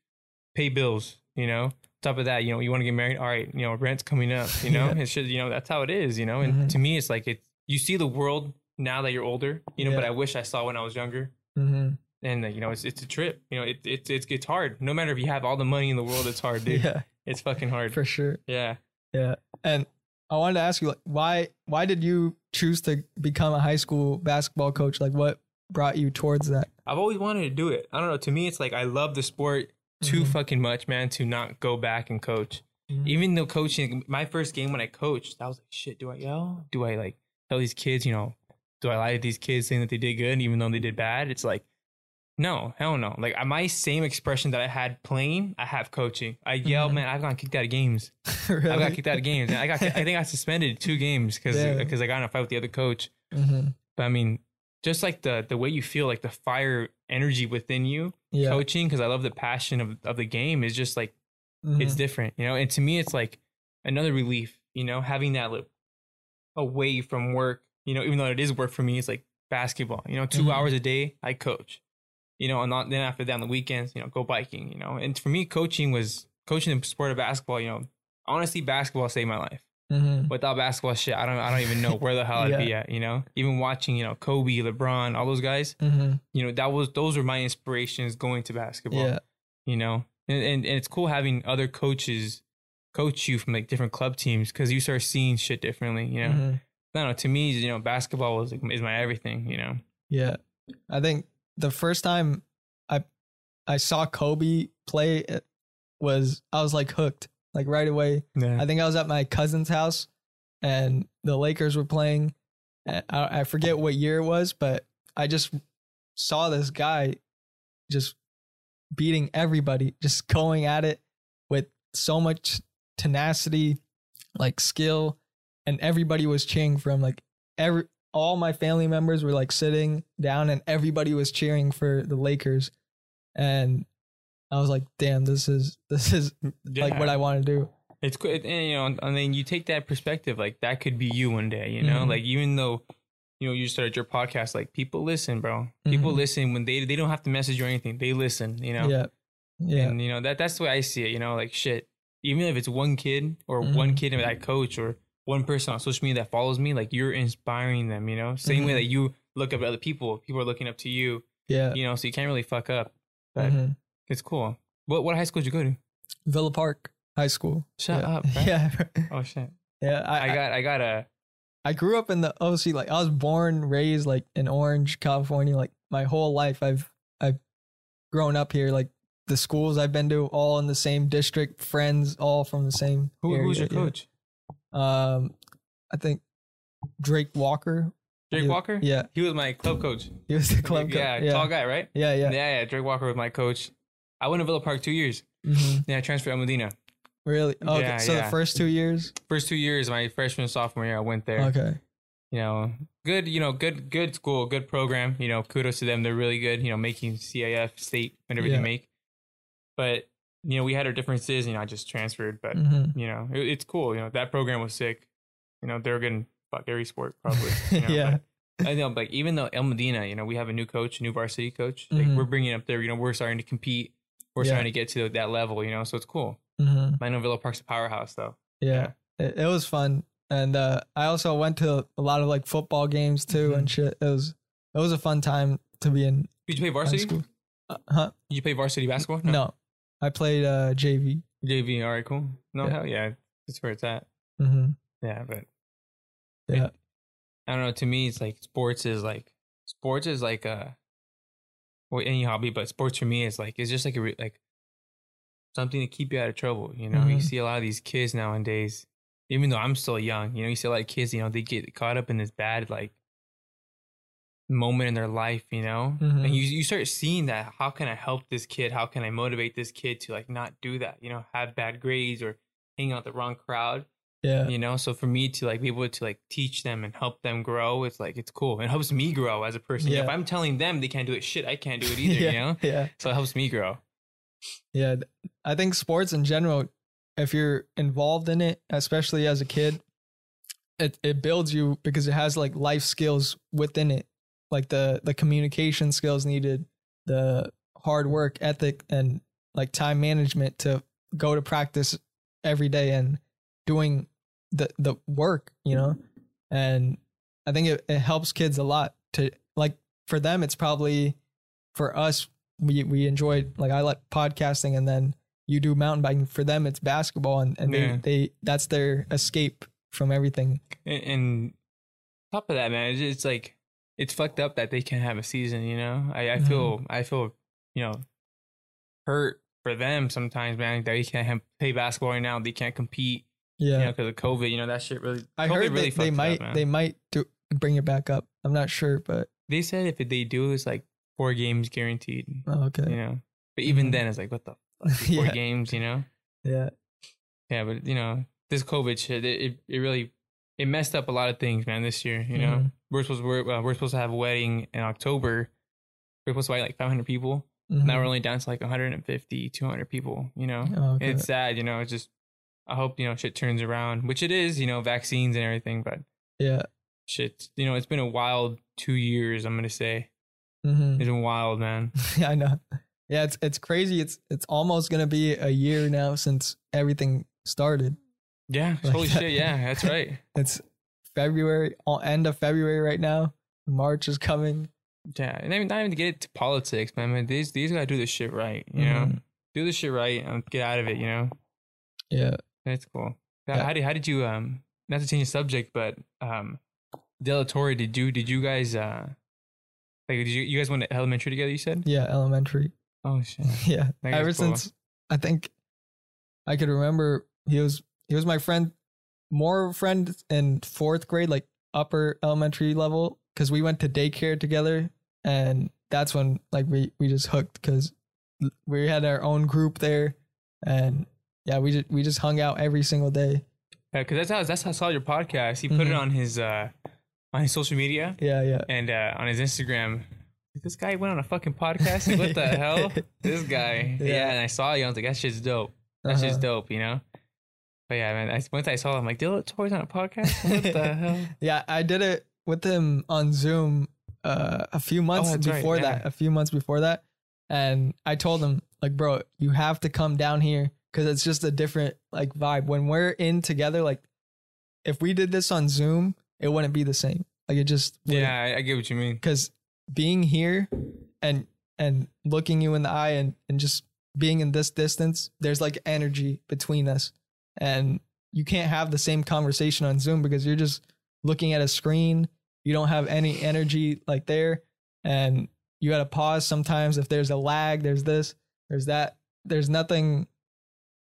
pay bills. You know, top of that, you know, you want to get married. All right, you know, rent's coming up. [LAUGHS] You know, Yeah. it's just you know that's how it is. You know, and Mhm. to me, it's like it. You see the world now that you're older. You know, but I wish I saw when I was younger. mhm. And you know, it's it's a trip. You know, it it it's it's hard. No matter if you have all the money in the world, it's hard, dude. [LAUGHS] yeah It's fucking hard. for sure yeah. Yeah. And I wanted to ask you like why why did you choose to become a high school basketball coach? Like what brought you towards that? I've always wanted to do it. I don't know. To me, it's like I love the sport too Mhm. fucking much, man, to not go back and coach. Mhm. Even though coaching, my first game when I coached, I was like, shit, do I yell? Do I like tell these kids, you know, do I lie to these kids saying that they did good even though they did bad? It's like, no, hell no. Like my same expression that I had playing, I have coaching. I yell, Mhm. man, I've gotten kicked out of games. [LAUGHS] really? I got kicked out of games. I got, I think I suspended two games because Yeah. because I got in a fight with the other coach. Mhm. But I mean, just like the the way you feel, like the fire energy within you, Yeah. coaching, because I love the passion of of the game is just like it's Mhm. different, you know. And to me, it's like another relief, you know, having that li- away from work, you know, even though it is work for me, it's like basketball, you know, 2 Mhm. hours a day, I coach, you know, and then after that on the weekends, you know, go biking, you know. And for me, coaching was coaching the sport of basketball, you know, honestly, basketball saved my life. Mhm. Without basketball shit, I don't, I don't even know where the hell I'd [LAUGHS] be at, you know. Even watching, you know, Kobe, LeBron, all those guys, Mhm. you know, that was those were my inspirations going to basketball Yeah. you know and, and, and it's cool having other coaches coach you from like different club teams because you start seeing shit differently you know Mhm. I don't know to me you know basketball was like, is my everything you know Yeah. I think the first time I I saw Kobe play it was I was like hooked like right away. yeah I think I was at my cousin's house and the Lakers were playing I, I forget what year it was, but I just saw this guy just beating everybody, just going at it with so much tenacity, like skill, and everybody was cheering for him. Like every all my family members were like sitting down and everybody was cheering for the Lakers. And I was like, damn, this is this is yeah. like what I want to do. It's good, and you know, and then you take that perspective, like that could be you one day, you know, mm-hmm. like even though you know you started your podcast, like people listen, bro. People mm-hmm. listen when they they don't have to message or anything, they listen, you know. Yeah, yeah. And you know that that's the way I see it. You know, like shit. Even if it's one kid or mm-hmm. one kid that I coach or one person on social media that follows me, like you're inspiring them. You know, same way mm-hmm. that you look up at other people, people are looking up to you. Yeah. You know, so you can't really fuck up. But mm-hmm. it's cool. What what high school did you go to? Villa Park High School. Shut yeah. up. [LAUGHS] Right? Yeah. oh shit. Yeah. I, I got I got a. I grew up in the OC. Like I was born, raised like in Orange, California. Like my whole life, I've I've grown up here. Like the schools I've been to, all in the same district, friends, all from the same. Who, area, who's your coach? Um, I think Drake Walker. Drake he, Walker? Yeah. He was my club coach. He was the club coach. Yeah, yeah, tall guy, right? Yeah, yeah. Yeah, yeah. Drake Walker was my coach. I went to Villa Park two years. Mm-hmm. Yeah, I transferred to Modena. Really? Oh, yeah, okay. So yeah. the first two years? First two years, my freshman sophomore year, I went there. Okay. You know, good, you know, good, good school, good program. You know, kudos to them. They're really good, you know, making CIF state whenever yeah. they make. But, you know, we had our differences, you know, I just transferred, but, mm-hmm. you know, it, it's cool. You know, that program was sick. You know, they're getting fuck every sport [LAUGHS] probably. You know, yeah. I know, like even though El Modena, you know, we have a new coach, a new varsity coach. Mm-hmm. we're bringing up there. You know, we're starting to compete. We're yeah. starting to get to that level. You know, so it's cool. Mm-hmm. I know Villa Park's a powerhouse, though. Yeah, yeah. It, it, was fun, and uh, I also went to a lot of like football games too mm-hmm. and shit. It was it was a fun time to be in. Did you play varsity? Uh, huh? Did you play varsity basketball? No, no I played uh, JV. JV, all right, cool. No, yeah. hell yeah, that's where it's at. Mm-hmm. Yeah, but yeah. It, I don't know. To me, it's like sports is like sports is like a well any hobby, but sports for me is like it's just like a re, like something to keep you out of trouble. You know, mm-hmm. you see a lot of these kids nowadays. Even though I'm still young, you know, you see a lot of kids. You know, they get caught up in this bad like moment in their life. You know, mm-hmm. and you you start seeing that. How can I help this kid? How can I motivate this kid to like not do that? You know, have bad grades or hang out the wrong crowd. Yeah. You know, so for me to like be able to like teach them and help them grow, it's like it's cool. It helps me grow as a person. Yeah. If I'm telling them they can't do it, shit, I can't do it [LAUGHS] either, yeah. you know? Yeah. So it helps me grow. Yeah. I think sports in general, if you're involved in it, especially as a kid, it, it builds you because it has like life skills within it. Like the the communication skills needed, the hard work ethic and like time management to go to practice every day and doing the the work, you know, and I think it, it helps kids a lot to like for them. It's probably for us we we enjoyed like I like podcasting and then you do mountain biking. For them, it's basketball and and yeah. they they that's their escape from everything. And, and top of that, man, it's, it's, like it's fucked up that they can't have a season. You know, I I mm-hmm. feel I feel you know hurt for them sometimes, man. That they can't have, play basketball right now. They can't compete. Yeah, you know, because of COVID, you know that shit really. I COVID heard really they, they might up, they might do bring it back up. I'm not sure, but they said if they do, it's like four games guaranteed. Oh, okay. You know, but even mm-hmm. then, it's like what the fuck, [LAUGHS] four games. You know. Yeah. Yeah, but you know this COVID shit, it it, it really it messed up a lot of things, man. This year, you know, mm-hmm. we're supposed to, we're, uh, we're supposed to have a wedding in October. We're supposed to invite like 500 people. Mm-hmm. Now we're only down to like 150, 200 people. You know, oh, okay. it's sad. You know, it's just I hope you know shit turns around, which it is. You know, vaccines and everything, but yeah, shit. You know, it's been a wild two years. I'm gonna say mm-hmm. it's been wild, man. [LAUGHS] yeah, I know. Yeah, it's it's crazy. It's it's almost gonna be a year now since everything started. Yeah, [LAUGHS] like holy that. shit. Yeah, that's right. [LAUGHS] it's February, end of February right now. March is coming. Yeah, and I mean, not even to get into politics, man. man these these gotta do this shit right. You mm-hmm. know, do this shit right and get out of it. You know. Yeah. That's cool. Yeah. How did how did you um not to change the subject, but um Delatorre, did you did you guys uh like did you you guys went to elementary together, you said? Yeah, elementary. Oh shit. [LAUGHS] yeah. Ever cool. since I think I could remember he was he was my friend more friend in fourth grade, like upper elementary level because we went to daycare together, and that's when like we we just hooked because we had our own group there, and yeah, we just we just hung out every single day. Yeah, because that's how that's how I saw your podcast. He put it Mhm. on his uh on his social media Yeah, yeah. and uh on his Instagram. This guy went on a fucking podcast. What the [LAUGHS] hell? This guy. Yeah. Yeah. and I saw you. I was like, that shit's dope. Just Uh-huh. dope, you know. But yeah, man. I, once I saw him, I'm like, Delatorre's on a podcast. What the [LAUGHS] hell? Yeah, I did it with him on Zoom uh, a few months Oh, that's right, before yeah. that. A few months before that, and I told him like, bro, you have to come down here because it's just a different like vibe. When we're in together, like if we did this on Zoom, it wouldn't be the same. Like it just Yeah, I, I get what you mean. because being here and and looking you in the eye and and just being in this distance, there's like energy between us, and you can't have the same conversation on Zoom because you're just looking at a screen. You don't have any energy like there, and you got to pause sometimes if there's a lag. There's this, there's that. There's nothing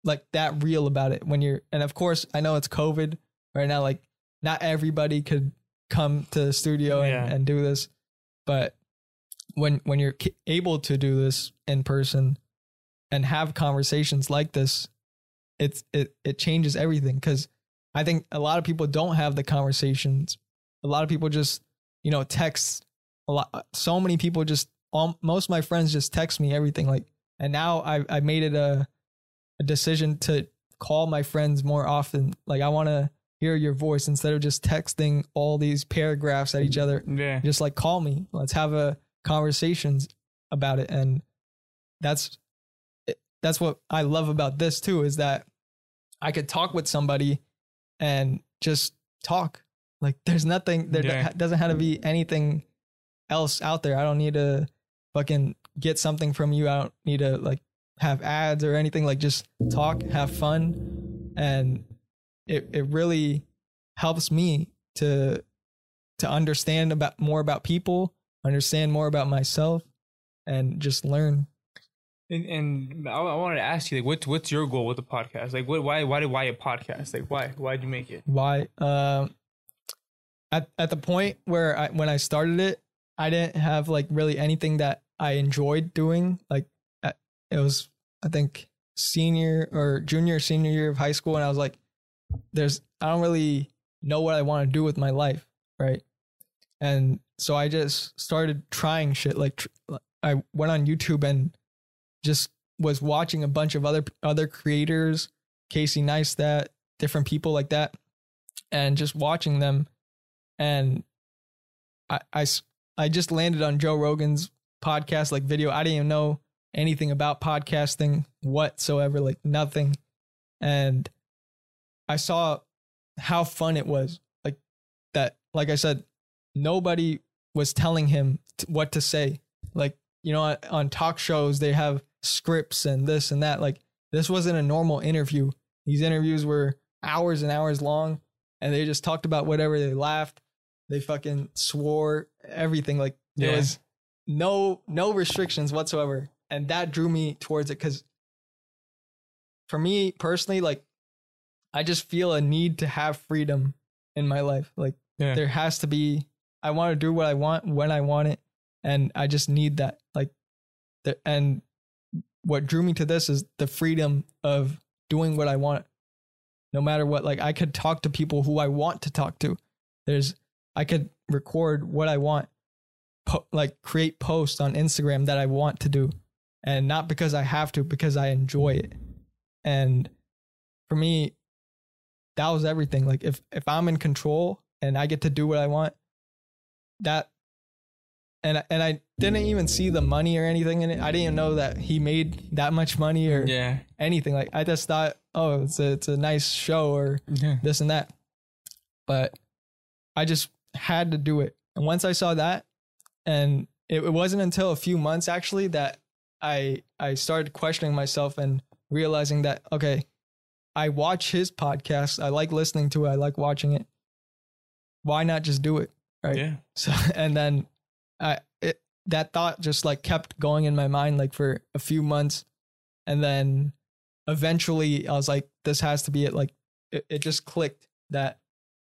like that real about it when you're. And of course, I know it's COVID right now. Like not everybody could come to the studio and, Yeah. and do this, but when when you're able to do this in person and have conversations like this, it's it it changes everything because I think a lot of people don't have the conversations. A lot of people just you know text a lot. Uh, so many people just all, most of my friends just text me everything like, and now I I made it a a decision to call my friends more often. Like I want to hear your voice instead of just texting all these paragraphs at each mm, other Yeah. just like call me let's have a conversations about it and that's that's what i love about this too is that i could talk with somebody and just talk. Like there's nothing there Yeah. doesn't have to be anything else out there. I don't need to fucking get something from you. I don't need to like have ads or anything. Like just talk have fun. And it it really helps me to to understand about more about people, understand more about myself, and just learn. And, and I, I wanted to ask you, like, what's what's your goal with the podcast? Like, what, why, why did why a podcast? Like, why, why did you make it? Why? Um, at at the point where I when I started it, I didn't have like really anything that I enjoyed doing. Like, it was I think senior or junior senior year of high school, and I was like, "There's I don't really know what I want to do with my life, right?" And so I just started trying shit. Like tr- I went on YouTube and just was watching a bunch of other other creators, Casey Neistat, different people like that, and just watching them. And I I just landed on Joe Rogan's podcast, like video. I didn't even know anything about podcasting whatsoever, like nothing. And I saw how fun it was. Like that, like I said, nobody was telling him what to say. Like, you know, on talk shows, they have scripts and this and that. Like, this wasn't a normal interview. These interviews were hours and hours long, and they just talked about whatever. They laughed, they fucking swore, everything. Like, there Yeah. was no no restrictions whatsoever, and that drew me towards it because for me personally, like, I just feel a need to have freedom in my life. Like, Yeah. there has to be. I want to do what I want when I want it, and I just need that. Like, the, and what drew me to this is the freedom of doing what I want, no matter what. Like, I could talk to people who I want to talk to. There's, I could record what I want, po- like create posts on Instagram that I want to do, and not because I have to, because I enjoy it. And for me, that was everything. Like if if I'm in control and I get to do what I want, that and I- and I didn't even see the money or anything in it. I didn't even know that he made that much money or Yeah. anything. Like I just thought, oh, it's a it's a nice show or Yeah. this and that. But I just had to do it. And once I saw that, and it, it wasn't until a few months actually that I I started questioning myself and realizing that okay, I watch his podcast. I like listening to it. I like watching it. Why not just do it? Right. Yeah. So [LAUGHS] and then I it, that thought just like kept going in my mind like for a few months, and then eventually I was like, this has to be it. Like it, it just clicked that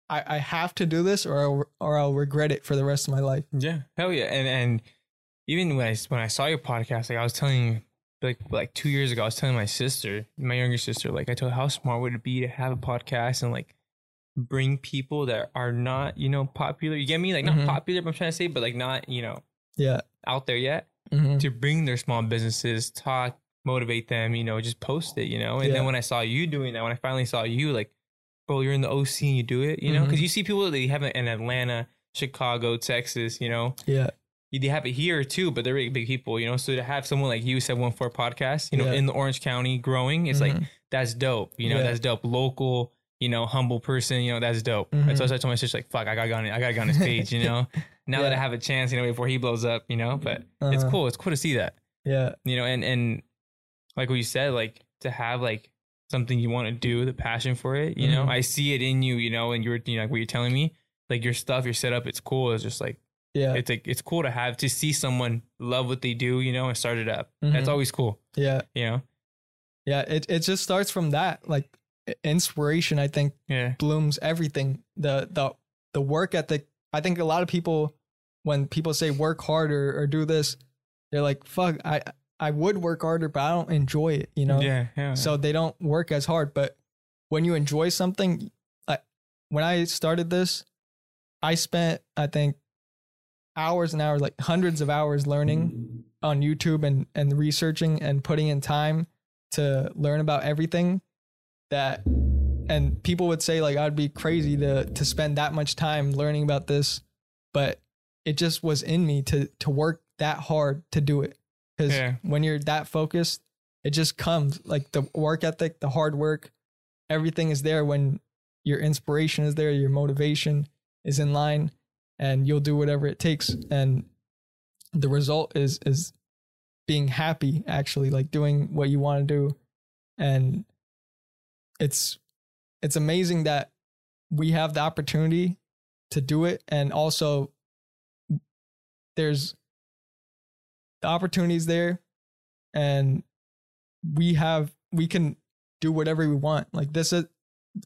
I, I have to do this or I'll, or I'll regret it for the rest of my life. Yeah, hell yeah, and and even when I when I saw your podcast, like I was telling you, like like two years ago, I was telling my sister, my younger sister, like I told her how smart would it be to have a podcast and like bring people that are not you know popular. You get me? Like not Mhm. popular, but I'm trying to say, but like not you know Yeah. out there yet Mhm. to bring their small businesses, talk, motivate them, you know, just post it, you know. And Yeah. then when I saw you doing that, when I finally saw you, like, bro, you're in the OC and you do it, you know, because Mhm. you see people that they have in Atlanta, Chicago, Texas, you know, Yeah. they have it here too, but they're really big people, you know. So to have someone like you, said one for a podcast, you know, Yeah. in the Orange County growing, it's like Mhm. that's dope, you know, Yeah. that's dope. Local, you know, humble person, you know, that's dope. Mhm. And so I told my sister, like, fuck, I gotta go on, I gotta go on his page, you [LAUGHS] know. Now that I have a chance, you know, before he blows up, you know, but it's Uh-huh. cool. It's cool to see that Yeah. you know and and like what you said like to have like something you want to do the passion for it you know Mhm. i see it in you you know and you're you know like what you're telling me like your stuff your setup it's cool it's just like Yeah. it's like it's cool to have to see someone love what they do you know and start it up that's Mhm. always cool Yeah. you know Yeah. It, it just starts from that. Like inspiration, I think, yeah blooms everything. The the the work ethic. I think a lot of people, when people say work harder or do this, they're like, "Fuck, I I would work harder, but I don't enjoy it." You know. yeah yeah So they don't work as hard. But when you enjoy something, like when I started this, I spent I think hours and hours, like hundreds of hours learning on YouTube and and researching and putting in time to learn about everything that and people would say like I'd be crazy to to spend that much time learning about this but it just was in me to to work that hard to do it cuz Yeah. when you're that focused it just comes like the work ethic the hard work everything is there when your inspiration is there your motivation is in line and you'll do whatever it takes and the result is is being happy actually like doing what you want to do and it's it's amazing that we have the opportunity to do it and also there's the opportunities there and we have we can do whatever we want like this is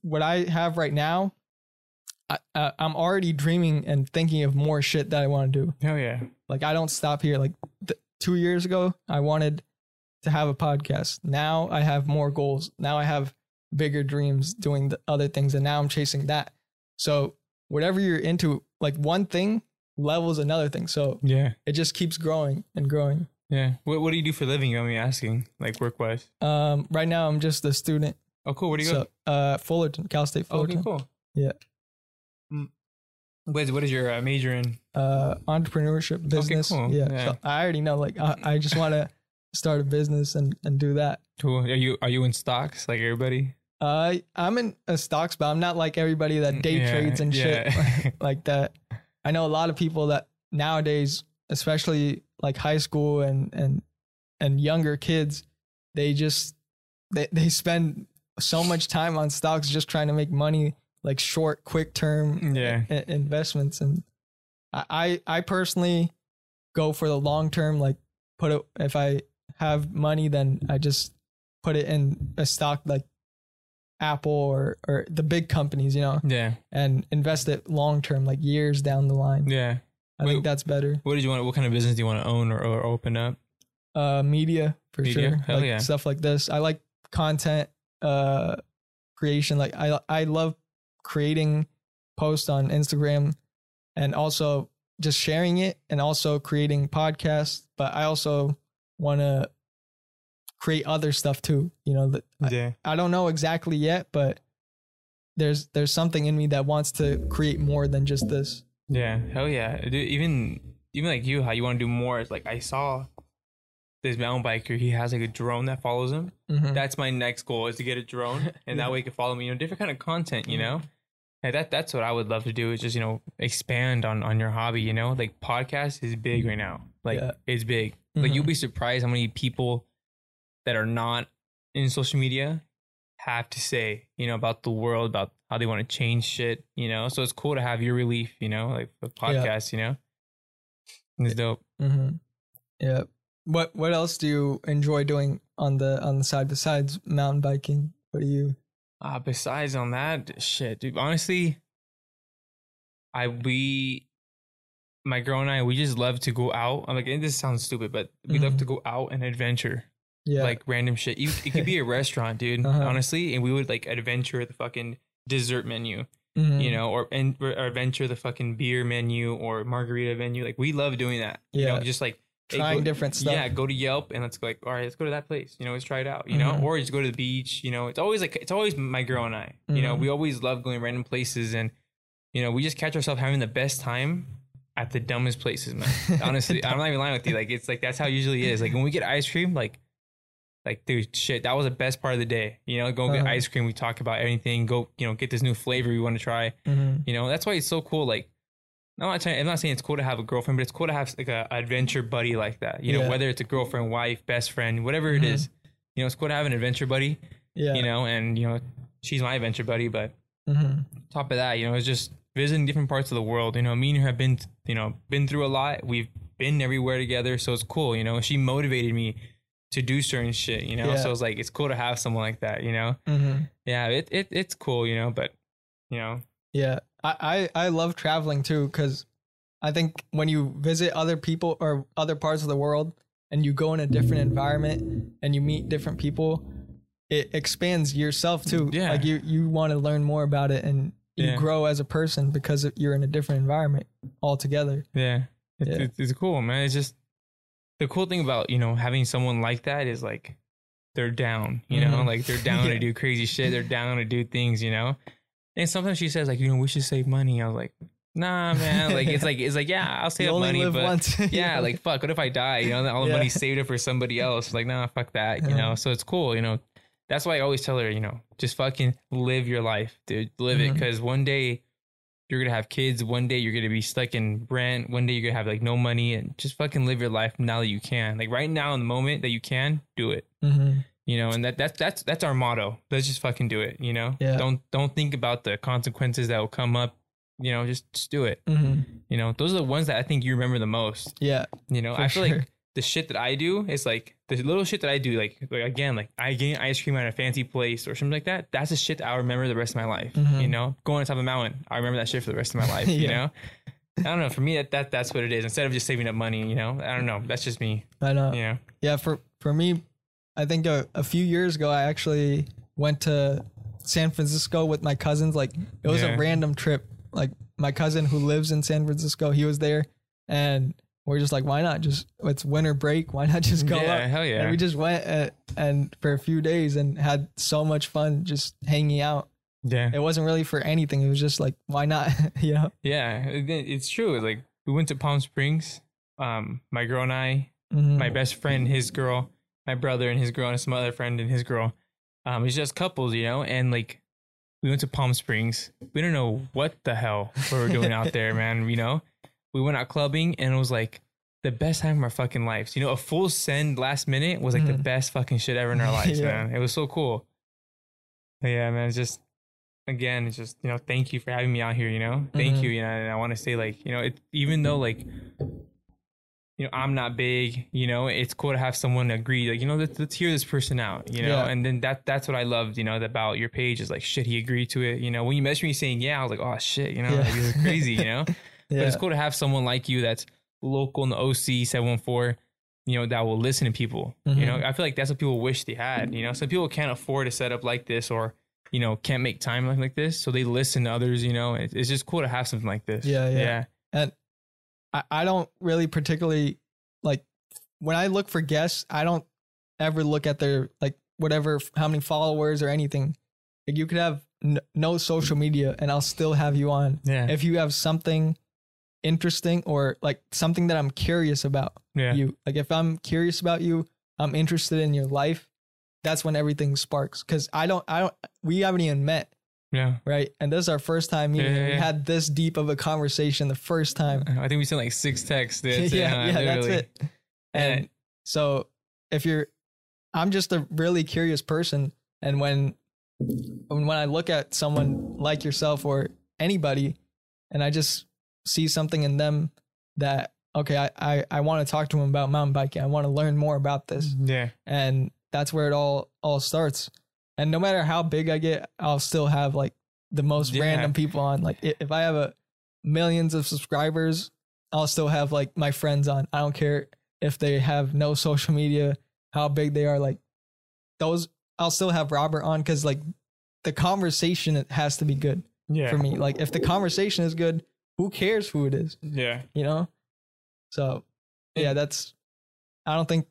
what i have right now I, I, i'm already dreaming and thinking of more shit that i want to do hell yeah like I don't stop here. Like th- two years ago, I wanted to have a podcast. Now I have more goals. Now I have bigger dreams doing the other things, and now I'm chasing that. So whatever you're into, like one thing levels another thing. So yeah it just keeps growing and growing. yeah what, what do you do for a living i'm asking like work wise Um, right now I'm just a student. oh cool where do you So go uh, Fullerton, Cal State oh, Fullerton. okay cool Yeah. Mm. what is, what is your uh, major in Uh, entrepreneurship, business. cool. Yeah. Yeah. So I already know. Like I, I just want to start a business and and do that. cool are you are you in stocks like everybody Uh, I'm in uh, stocks, but I'm not like everybody that day Mm, Yeah, trades and shit [LAUGHS] like that. I know a lot of people that nowadays, especially like high school and and and younger kids, they just they they spend so much time on stocks just trying to make money, like short, quick term Yeah. i- investments. And I I I personally go for the long term. Like put it if I have money, then I just put it in a stock like Apple or or the big companies, you know, yeah and invest it long term, like years down the line. yeah I Wait, think that's better. What did you want? What kind of business do you want to own or, or open up? Uh, media for Media? sure. Hell like yeah. stuff like this. I like content uh creation. Like I I love creating posts on Instagram and also just sharing it and also creating podcasts. But I also want to create other stuff too. You know, that I, Yeah, I don't know exactly yet, but there's there's something in me that wants to create more than just this. yeah, hell yeah. Dude, even even like you, how you want to do more? It's like I saw this mountain biker. He has like a drone that follows him. Mhm. That's my next goal is to get a drone, [LAUGHS] and that way he can follow me. You know, different kind of content. You know, and that that's what I would love to do is just you know expand on on your hobby. You know, like podcast is big right now. Like Yeah. it's big. Like Mhm. you'll be surprised how many people that are not in social media have to say, you know, about the world, about how they want to change shit, you know. So it's cool to have your relief, you know, like the podcast, you know. It's dope. Mm-hmm. Yeah. What What else do you enjoy doing on the on the side besides mountain biking? What do you? Uh besides on that, shit, dude. Honestly, I we my girl and I we just love to go out. I'm like and this sounds stupid, but we love Mhm. to go out and adventure. Yeah. Like random shit. You, it could be a [LAUGHS] restaurant, dude, Uh-huh. honestly, and we would like adventure the fucking dessert menu, Mhm. you know, or and or adventure the fucking beer menu or margarita menu. Like we love doing that. You know, Yeah. just like hey, trying go- different stuff. Yeah, go to Yelp and let's go like, all right, let's go to that place. You know, let's try it out. You know, Mhm. or just go to the beach. You know, it's always like it's always my girl and I. You know, we always love going random places, and you know, we just catch ourselves having the best time at the dumbest places, man. [LAUGHS] Honestly, I'm not even lying with you. Like it's like that's how it usually is. Like when we get ice cream, like. Like dude, shit, that was the best part of the day. You know, go get Uh-huh. ice cream. We talk about everything. Go, you know, get this new flavor we want to try. Mhm. You know, that's why it's so cool. Like, I'm not trying, I'm not saying it's cool to have a girlfriend, but it's cool to have like a adventure buddy like that. You know, Yeah. whether it's a girlfriend, wife, best friend, whatever it Mhm. is. You know, it's cool to have an adventure buddy. Yeah. You know, and you know, she's my adventure buddy. But Mhm. top of that, you know, it's just visiting different parts of the world. You know, me and her have been, you know, been through a lot. We've been everywhere together, so it's cool. You know, she motivated me to do certain shit. You know, Yeah. so it's like it's cool to have someone like that. You know, Mhm. yeah, it, it it's cool. You know, but you know, Yeah, I, I, I love traveling too because I think when you visit other people or other parts of the world and you go in a different environment and you meet different people, it expands yourself too. Yeah. like you you want to learn more about it and you Yeah. grow as a person because you're in a different environment altogether. Yeah. It's, Yeah. It's, it's cool, man. It's just the cool thing about, you know, having someone like that is like they're down, you know, Mhm. like they're [LAUGHS] down Yeah. to do crazy shit. They're down to do things, you know? And sometimes she says, like, you know, we should save money. I was like, nah, man. Like, it's like, it's like, yeah, I'll [LAUGHS] save up only money, live but once. [LAUGHS] yeah, like, fuck, what if I die? You know, all the Yeah. money saved up for somebody else. Like, nah, fuck that, you Yeah. know? So it's cool, you know? That's why I always tell her, you know, just fucking live your life, dude. Live it. Mhm. Cause one day, you're gonna have kids. One day you're gonna be stuck in rent. One day you're gonna have like no money, and just fucking live your life now that you can. Like right now in the moment that you can, do it. hmm You know, and that that's that's that's our motto. Let's just fucking do it. You know, Yeah. don't don't think about the consequences that will come up. You know, just just do it. hmm You know, those are the ones that I think you remember the most. Yeah, You know, I feel sure. like the shit that I do is like the little shit that I do. Like, like again, like I getting ice cream at a fancy place or something like that. That's the shit that I remember the rest of my life. Mhm. You know, going on top of a mountain, I remember that shit for the rest of my life. [LAUGHS] You know, I don't know. For me, that, that that's what it is. Instead of just saving up money, you know, I don't know. That's just me. I know. You know, Yeah, for for me, I think a, a few years ago I actually went to San Francisco with my cousins. Like it was Yeah. a random trip. Like my cousin who lives in San Francisco, he was there, and we're just like, why not? Just it's winter break. Why not just go yeah, up? hell yeah, And we just went and, and for a few days and had so much fun just hanging out. yeah, It wasn't really for anything. It was just like, why not? [LAUGHS] you know? yeah. It- It's true. Like we went to Palm Springs. Um, my girl and I, Mhm. my best friend, his girl, my brother and his girl, and some other friend and his girl. Um, it's just couples, you know, and like we went to Palm Springs. We don't know what the hell we were doing out [LAUGHS] there, man. You know, we went out clubbing and it was like the best time of our fucking lives. You know, a full send last minute was like the Mhm. best fucking shit ever in our [LAUGHS] lives, Yeah. man. It was so cool. But yeah, man. It's just again, it's just you know, thank you for having me out here. You know, thank Mhm. you. You know, and I want to say like you know, it even though like you know, I'm not big, you know, it's cool to have someone agree, like, you know, let's, let's hear this person out, you know, Yeah. and then that that's what I loved, you know, about your page is like, shit, he agreed to it, you know, when you messaged me saying, yeah, I was like, oh shit, you know, Yeah. like, this is crazy, you [LAUGHS] know, yeah. but it's cool to have someone like you that's local in the OC 714, you know, that will listen to people, you know, Mhm. I feel like that's what people wish they had, you know, some people can't afford a setup like this or, you know, can't make time like, like this, so they listen to others, you know, it, it's just cool to have something like this. Yeah, yeah. yeah. and I, I don't really particularly like when I look for guests, I don't ever look at their like whatever how many followers or anything. Like you could have n- no social media and I'll still have you on Yeah. if you have something interesting or like something that I'm curious about yeah. you. Like if I'm curious about you, I'm interested in your life. That's when everything sparks. Cause I don't, I don't, we haven't even met, yeah. right? And this is our first time meeting. Yeah, and yeah, we had this deep of a conversation the first time. I think we sent like six texts. That's [LAUGHS] it, yeah, yeah, that's it. And so if you're, I'm just a really curious person, and when when I look at someone like yourself or anybody, and I just see something in them that okay, I I, I want to talk to him about mountain biking. I want to learn more about this, mm-hmm. Yeah. and that's where it all all starts. And no matter how big I get, I'll still have like the most Yeah. random people on. Like if I have a millions of subscribers, I'll still have like my friends on. I don't care if they have no social media, how big they are. Like those, I'll still have Robert on because like the conversation has to be good Yeah. for me. Like if the conversation is good, who cares who it is? Yeah. You know. So yeah, that's. I don't think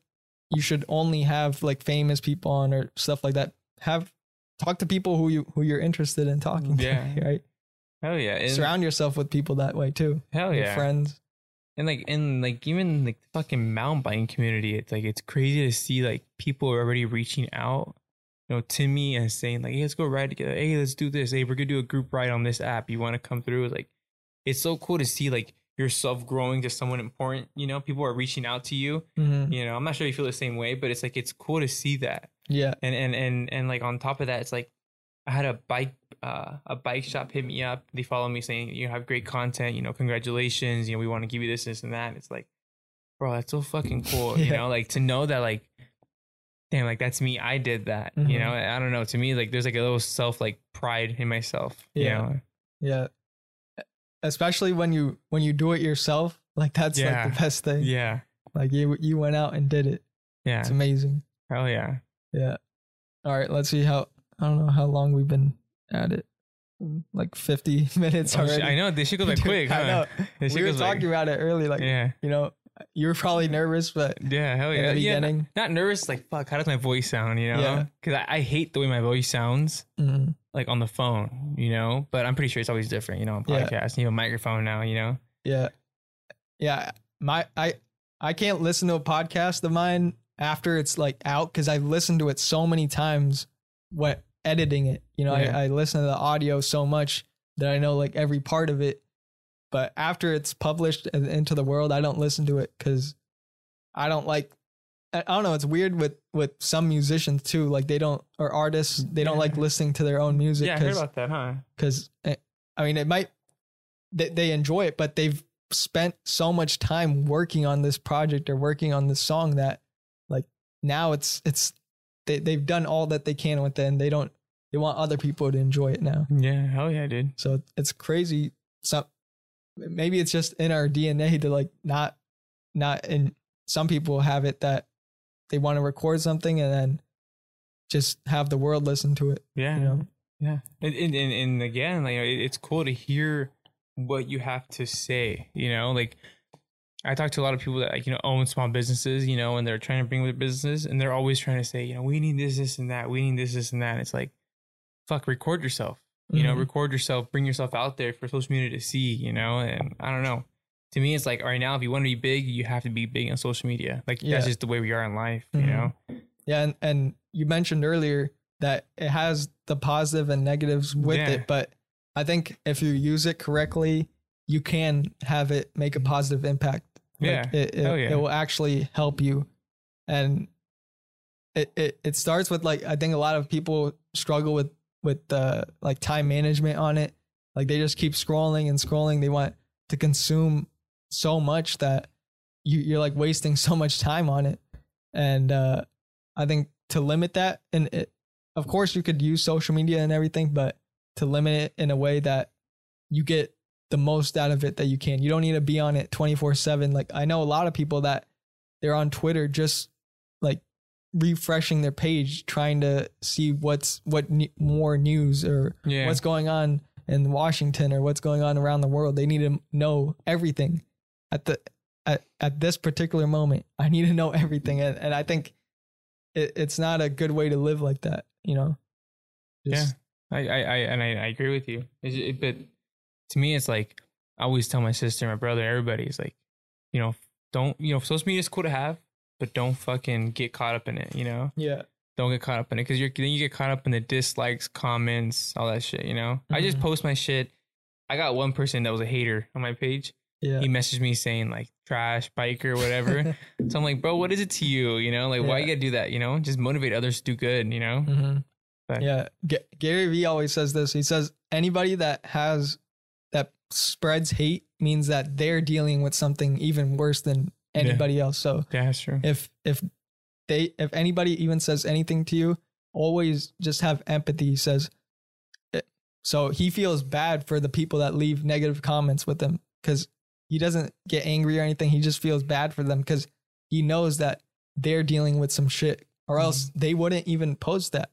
you should only have like famous people on or stuff like that. Have talk to people who you who you're interested in talking Yeah. to. [LAUGHS] Right. Hell yeah. And, Surround yourself with people that way too. hell Your yeah. friends. And like and like even like the fucking mountain biking community, it's like it's crazy to see like people are already reaching out, you know, to me and saying like, hey, let's go ride together. Hey, let's do this. Hey, we're gonna do a group ride on this app. You want to come through? Like, it's so cool to see like yourself growing to someone important. You know, people are reaching out to you. Mhm. You know, I'm not sure you feel the same way, but it's like it's cool to see that. Yeah. And and and and like on top of that, it's like I had a bike uh a bike shop hit me up. They follow me saying, You have great content, you know, congratulations, you know, we want to give you this, this and that. It's like, bro, that's so fucking cool. [LAUGHS] You know, like to know that like damn, like that's me. I did that. You Mhm. know, I don't know. To me, like there's like a little self like pride in myself. You Yeah. know? Yeah. Especially when you when you do it yourself, like that's Yeah. like the best thing. Yeah. Like you you went out and did it. Yeah. It's amazing. Hell yeah. Yeah. All right, let's see how I don't know how long we've been at it. Like 50 [LAUGHS] minutes Oh, already. I know this shit goes by [LAUGHS] quick, huh? I know. This We were talking about it early like Yeah. you know, you were probably nervous but Yeah, hell yeah. yeah, not- not nervous, like fuck, how does my voice sound, you know? Yeah. Because I, I hate the way my voice sounds Mhm. like on the phone, you know? But I'm pretty sure it's always different, you know, on Yeah. podcast. You have a microphone now, you know? Yeah. Yeah. My I I can't listen to a podcast of mine after it's like out because I've listened to it so many times what editing it. You know, Yeah. I, I listen to the audio so much that I know like every part of it. But after it's published and into the world, I don't listen to it because I don't like I don't know, it's weird with with some musicians too. Like they don't or artists, they don't Yeah. like listening to their own music yeah, I heard about that, huh? because eh, I mean, it might they, they enjoy it, but they've spent so much time working on this project or working on this song that like now it's it's they they've done all that they can with it, and they don't they want other people to enjoy it now. Yeah, hell yeah, dude. So it's crazy. So maybe it's just in our DNA to like not not and some people have it that they want to record something and then just have the world listen to it. Yeah. You know. Yeah. And, and, and, again, like, it's cool to hear what you have to say, you know, like, I talk to a lot of people that like, you know, own small businesses, you know, and they're trying to bring their businesses and they're always trying to say, you know, we need this, this and that. We need this, this and that. And it's like, fuck, record yourself, you know, Mhm. record yourself, bring yourself out there for social media to see, you know, and I don't know. To me, it's like, all right, now, if you want to be big, you have to be big on social media. Like, Yeah. that's just the way we are in life, you Mhm. know? Yeah, and, and you mentioned earlier that it has the positive and negatives with Yeah. it, but I think if you use it correctly, you can have it make a positive impact. Like, Yeah. it, it, yeah. it will actually help you, and it, it it starts with like I think a lot of people struggle with with the like time management on it. Like they just keep scrolling and scrolling. They want to consume so much that you, you're like wasting [LAUGHS] so much time on it. And uh, I think to limit that, and it, of course you could use social media and everything, but to limit it in a way that you get the most out of it that you can. You don't need to be on it 24 7. Like I know a lot of people that they're on Twitter just refreshing their page, trying to see what's what more news or Yeah. what's going on in Washington or what's going on around the world. They need to know everything at the at, at this particular moment. I need to know everything, and, and I think it, it's not a good way to live like that. You know. Just- I, I, I and I, I agree with you. It's, it, but to me, it's like I always tell my sister, my brother, everybody is like, you know, don't you know, social media is cool to have, but don't fucking get caught up in it. You know, Yeah. don't get caught up in it because you're then you get caught up in the dislikes, comments, all that shit. You know, I just Mhm. post my shit. I got one person that was a hater on my page. Yeah. He messaged me saying like trash, biker, whatever. [LAUGHS] so I'm like, bro, what is it to you? You know, like why you gotta do that? You know, just motivate others to do good. You know, hmm But- Yeah, G- Gary Vee always says this. He says anybody that has that spreads hate means that they're dealing with something even worse than Yeah. anybody else. So yeah, that's true. if if they if anybody even says anything to you, always just have empathy. He says, "Eh, So he feels bad for the people that leave negative comments with him because he doesn't get angry or anything. He just feels bad for them because he knows that they're dealing with some shit, or else Mm-hmm. they wouldn't even post that.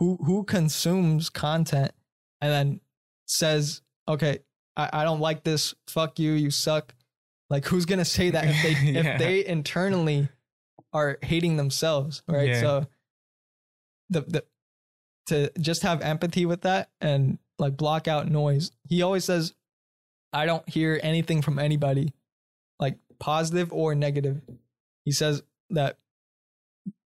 Who who consumes content and then says, "Okay, I, I don't like this. Fuck you. You suck." Like who's gonna say that if they [LAUGHS] Yeah. if they internally are hating themselves, right? Yeah. So the the to just have empathy with that and like block out noise. He always says, I don't hear anything from anybody, like positive or negative. He says that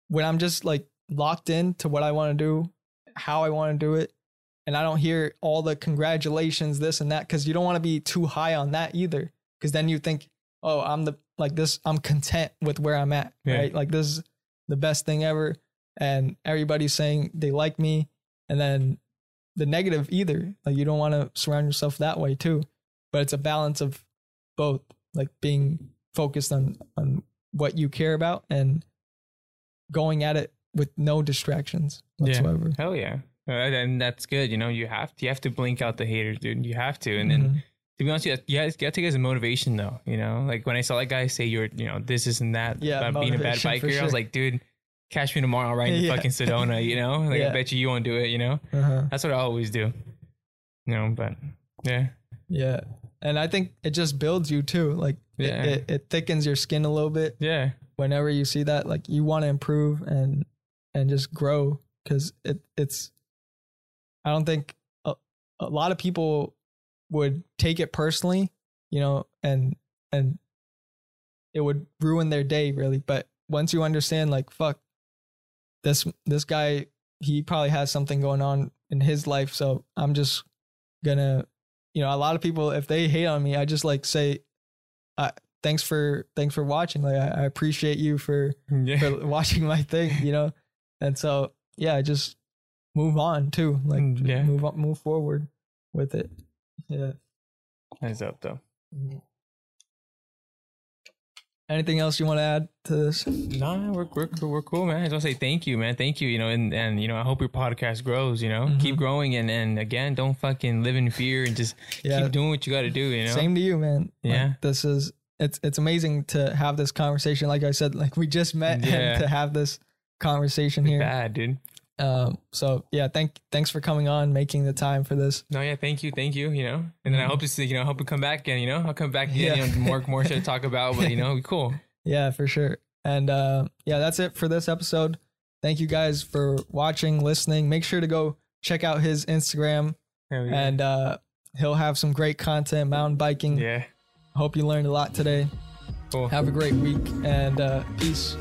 when I'm just like locked in to what I want to do, how I want to do it, and I don't hear all the congratulations, this and that, because you don't want to be too high on that either. Because then you think, oh, I'm the like this, I'm content with where I'm at, Yeah. right? Like this is the best thing ever. And everybody's saying they like me. And then the negative either. Like you don't want to surround yourself that way too. But it's a balance of both, like being focused on on what you care about and going at it with no distractions Yeah. whatsoever. Hell yeah. Uh, and that's good. You know, you have to, you have to blink out the haters, dude. You have to. And then Mhm. To be honest, you you got to take it as a motivation though. You know, like when I saw that guy say you're, you know, this, and that Yeah, about being a bad biker, I was like, dude, catch me tomorrow. I'll ride in [LAUGHS] Yeah. fucking Sedona. You know, [LAUGHS] like Yeah. I bet you you won't do it. You know, uh-huh. that's what I always do. You know, but yeah, Yeah. And I think it just builds you too. Like it- it, it thickens your skin a little bit yeah, whenever you see that. Like you want to improve and and just grow because it it's I don't think a, a lot of people would take it personally, you know, and and it would ruin their day really. But once you understand, like, fuck, this this guy, he probably has something going on in his life, so I'm just gonna, you know, a lot of people if they hate on me, I just like say, uh, thanks for thanks for watching. Like, I, I appreciate you for yeah. for [LAUGHS] watching my thing, you know? And so, yeah, just move on too. Like, Mm, yeah. move on, move forward with it. Yeah. Up though. Anything else you want to add to this? No, we're, we're cool- we're cool, man. I just want to say thank you, man. Thank you. You know, and and you know, I hope your podcast grows. You know, Mhm. keep growing, and and again, don't fucking live in fear, and just Yeah. keep doing what you got to do. You know, Same to you, man. Like, Yeah. this is, it's, it's amazing to have this conversation. Like I said, like we just met [LAUGHS] Yeah. and to have this conversation here. bad, dude. Um, so yeah, thank, thanks for coming on, making the time for this. No, yeah, thank you, thank you. You know, and then I hope to see, you know, I hope to come back again. You know, I'll come back again. Mm-hmm. Yeah. You know, more more shit to talk about, but you know, be [LAUGHS] cool. Yeah, for sure. And uh, yeah, that's it for this episode. Thank you guys for watching, listening. Make sure to go check out his Instagram, and uh, he'll have some great content mountain biking. yeah, Hope you learned a lot today. cool. Have a great week and uh, peace.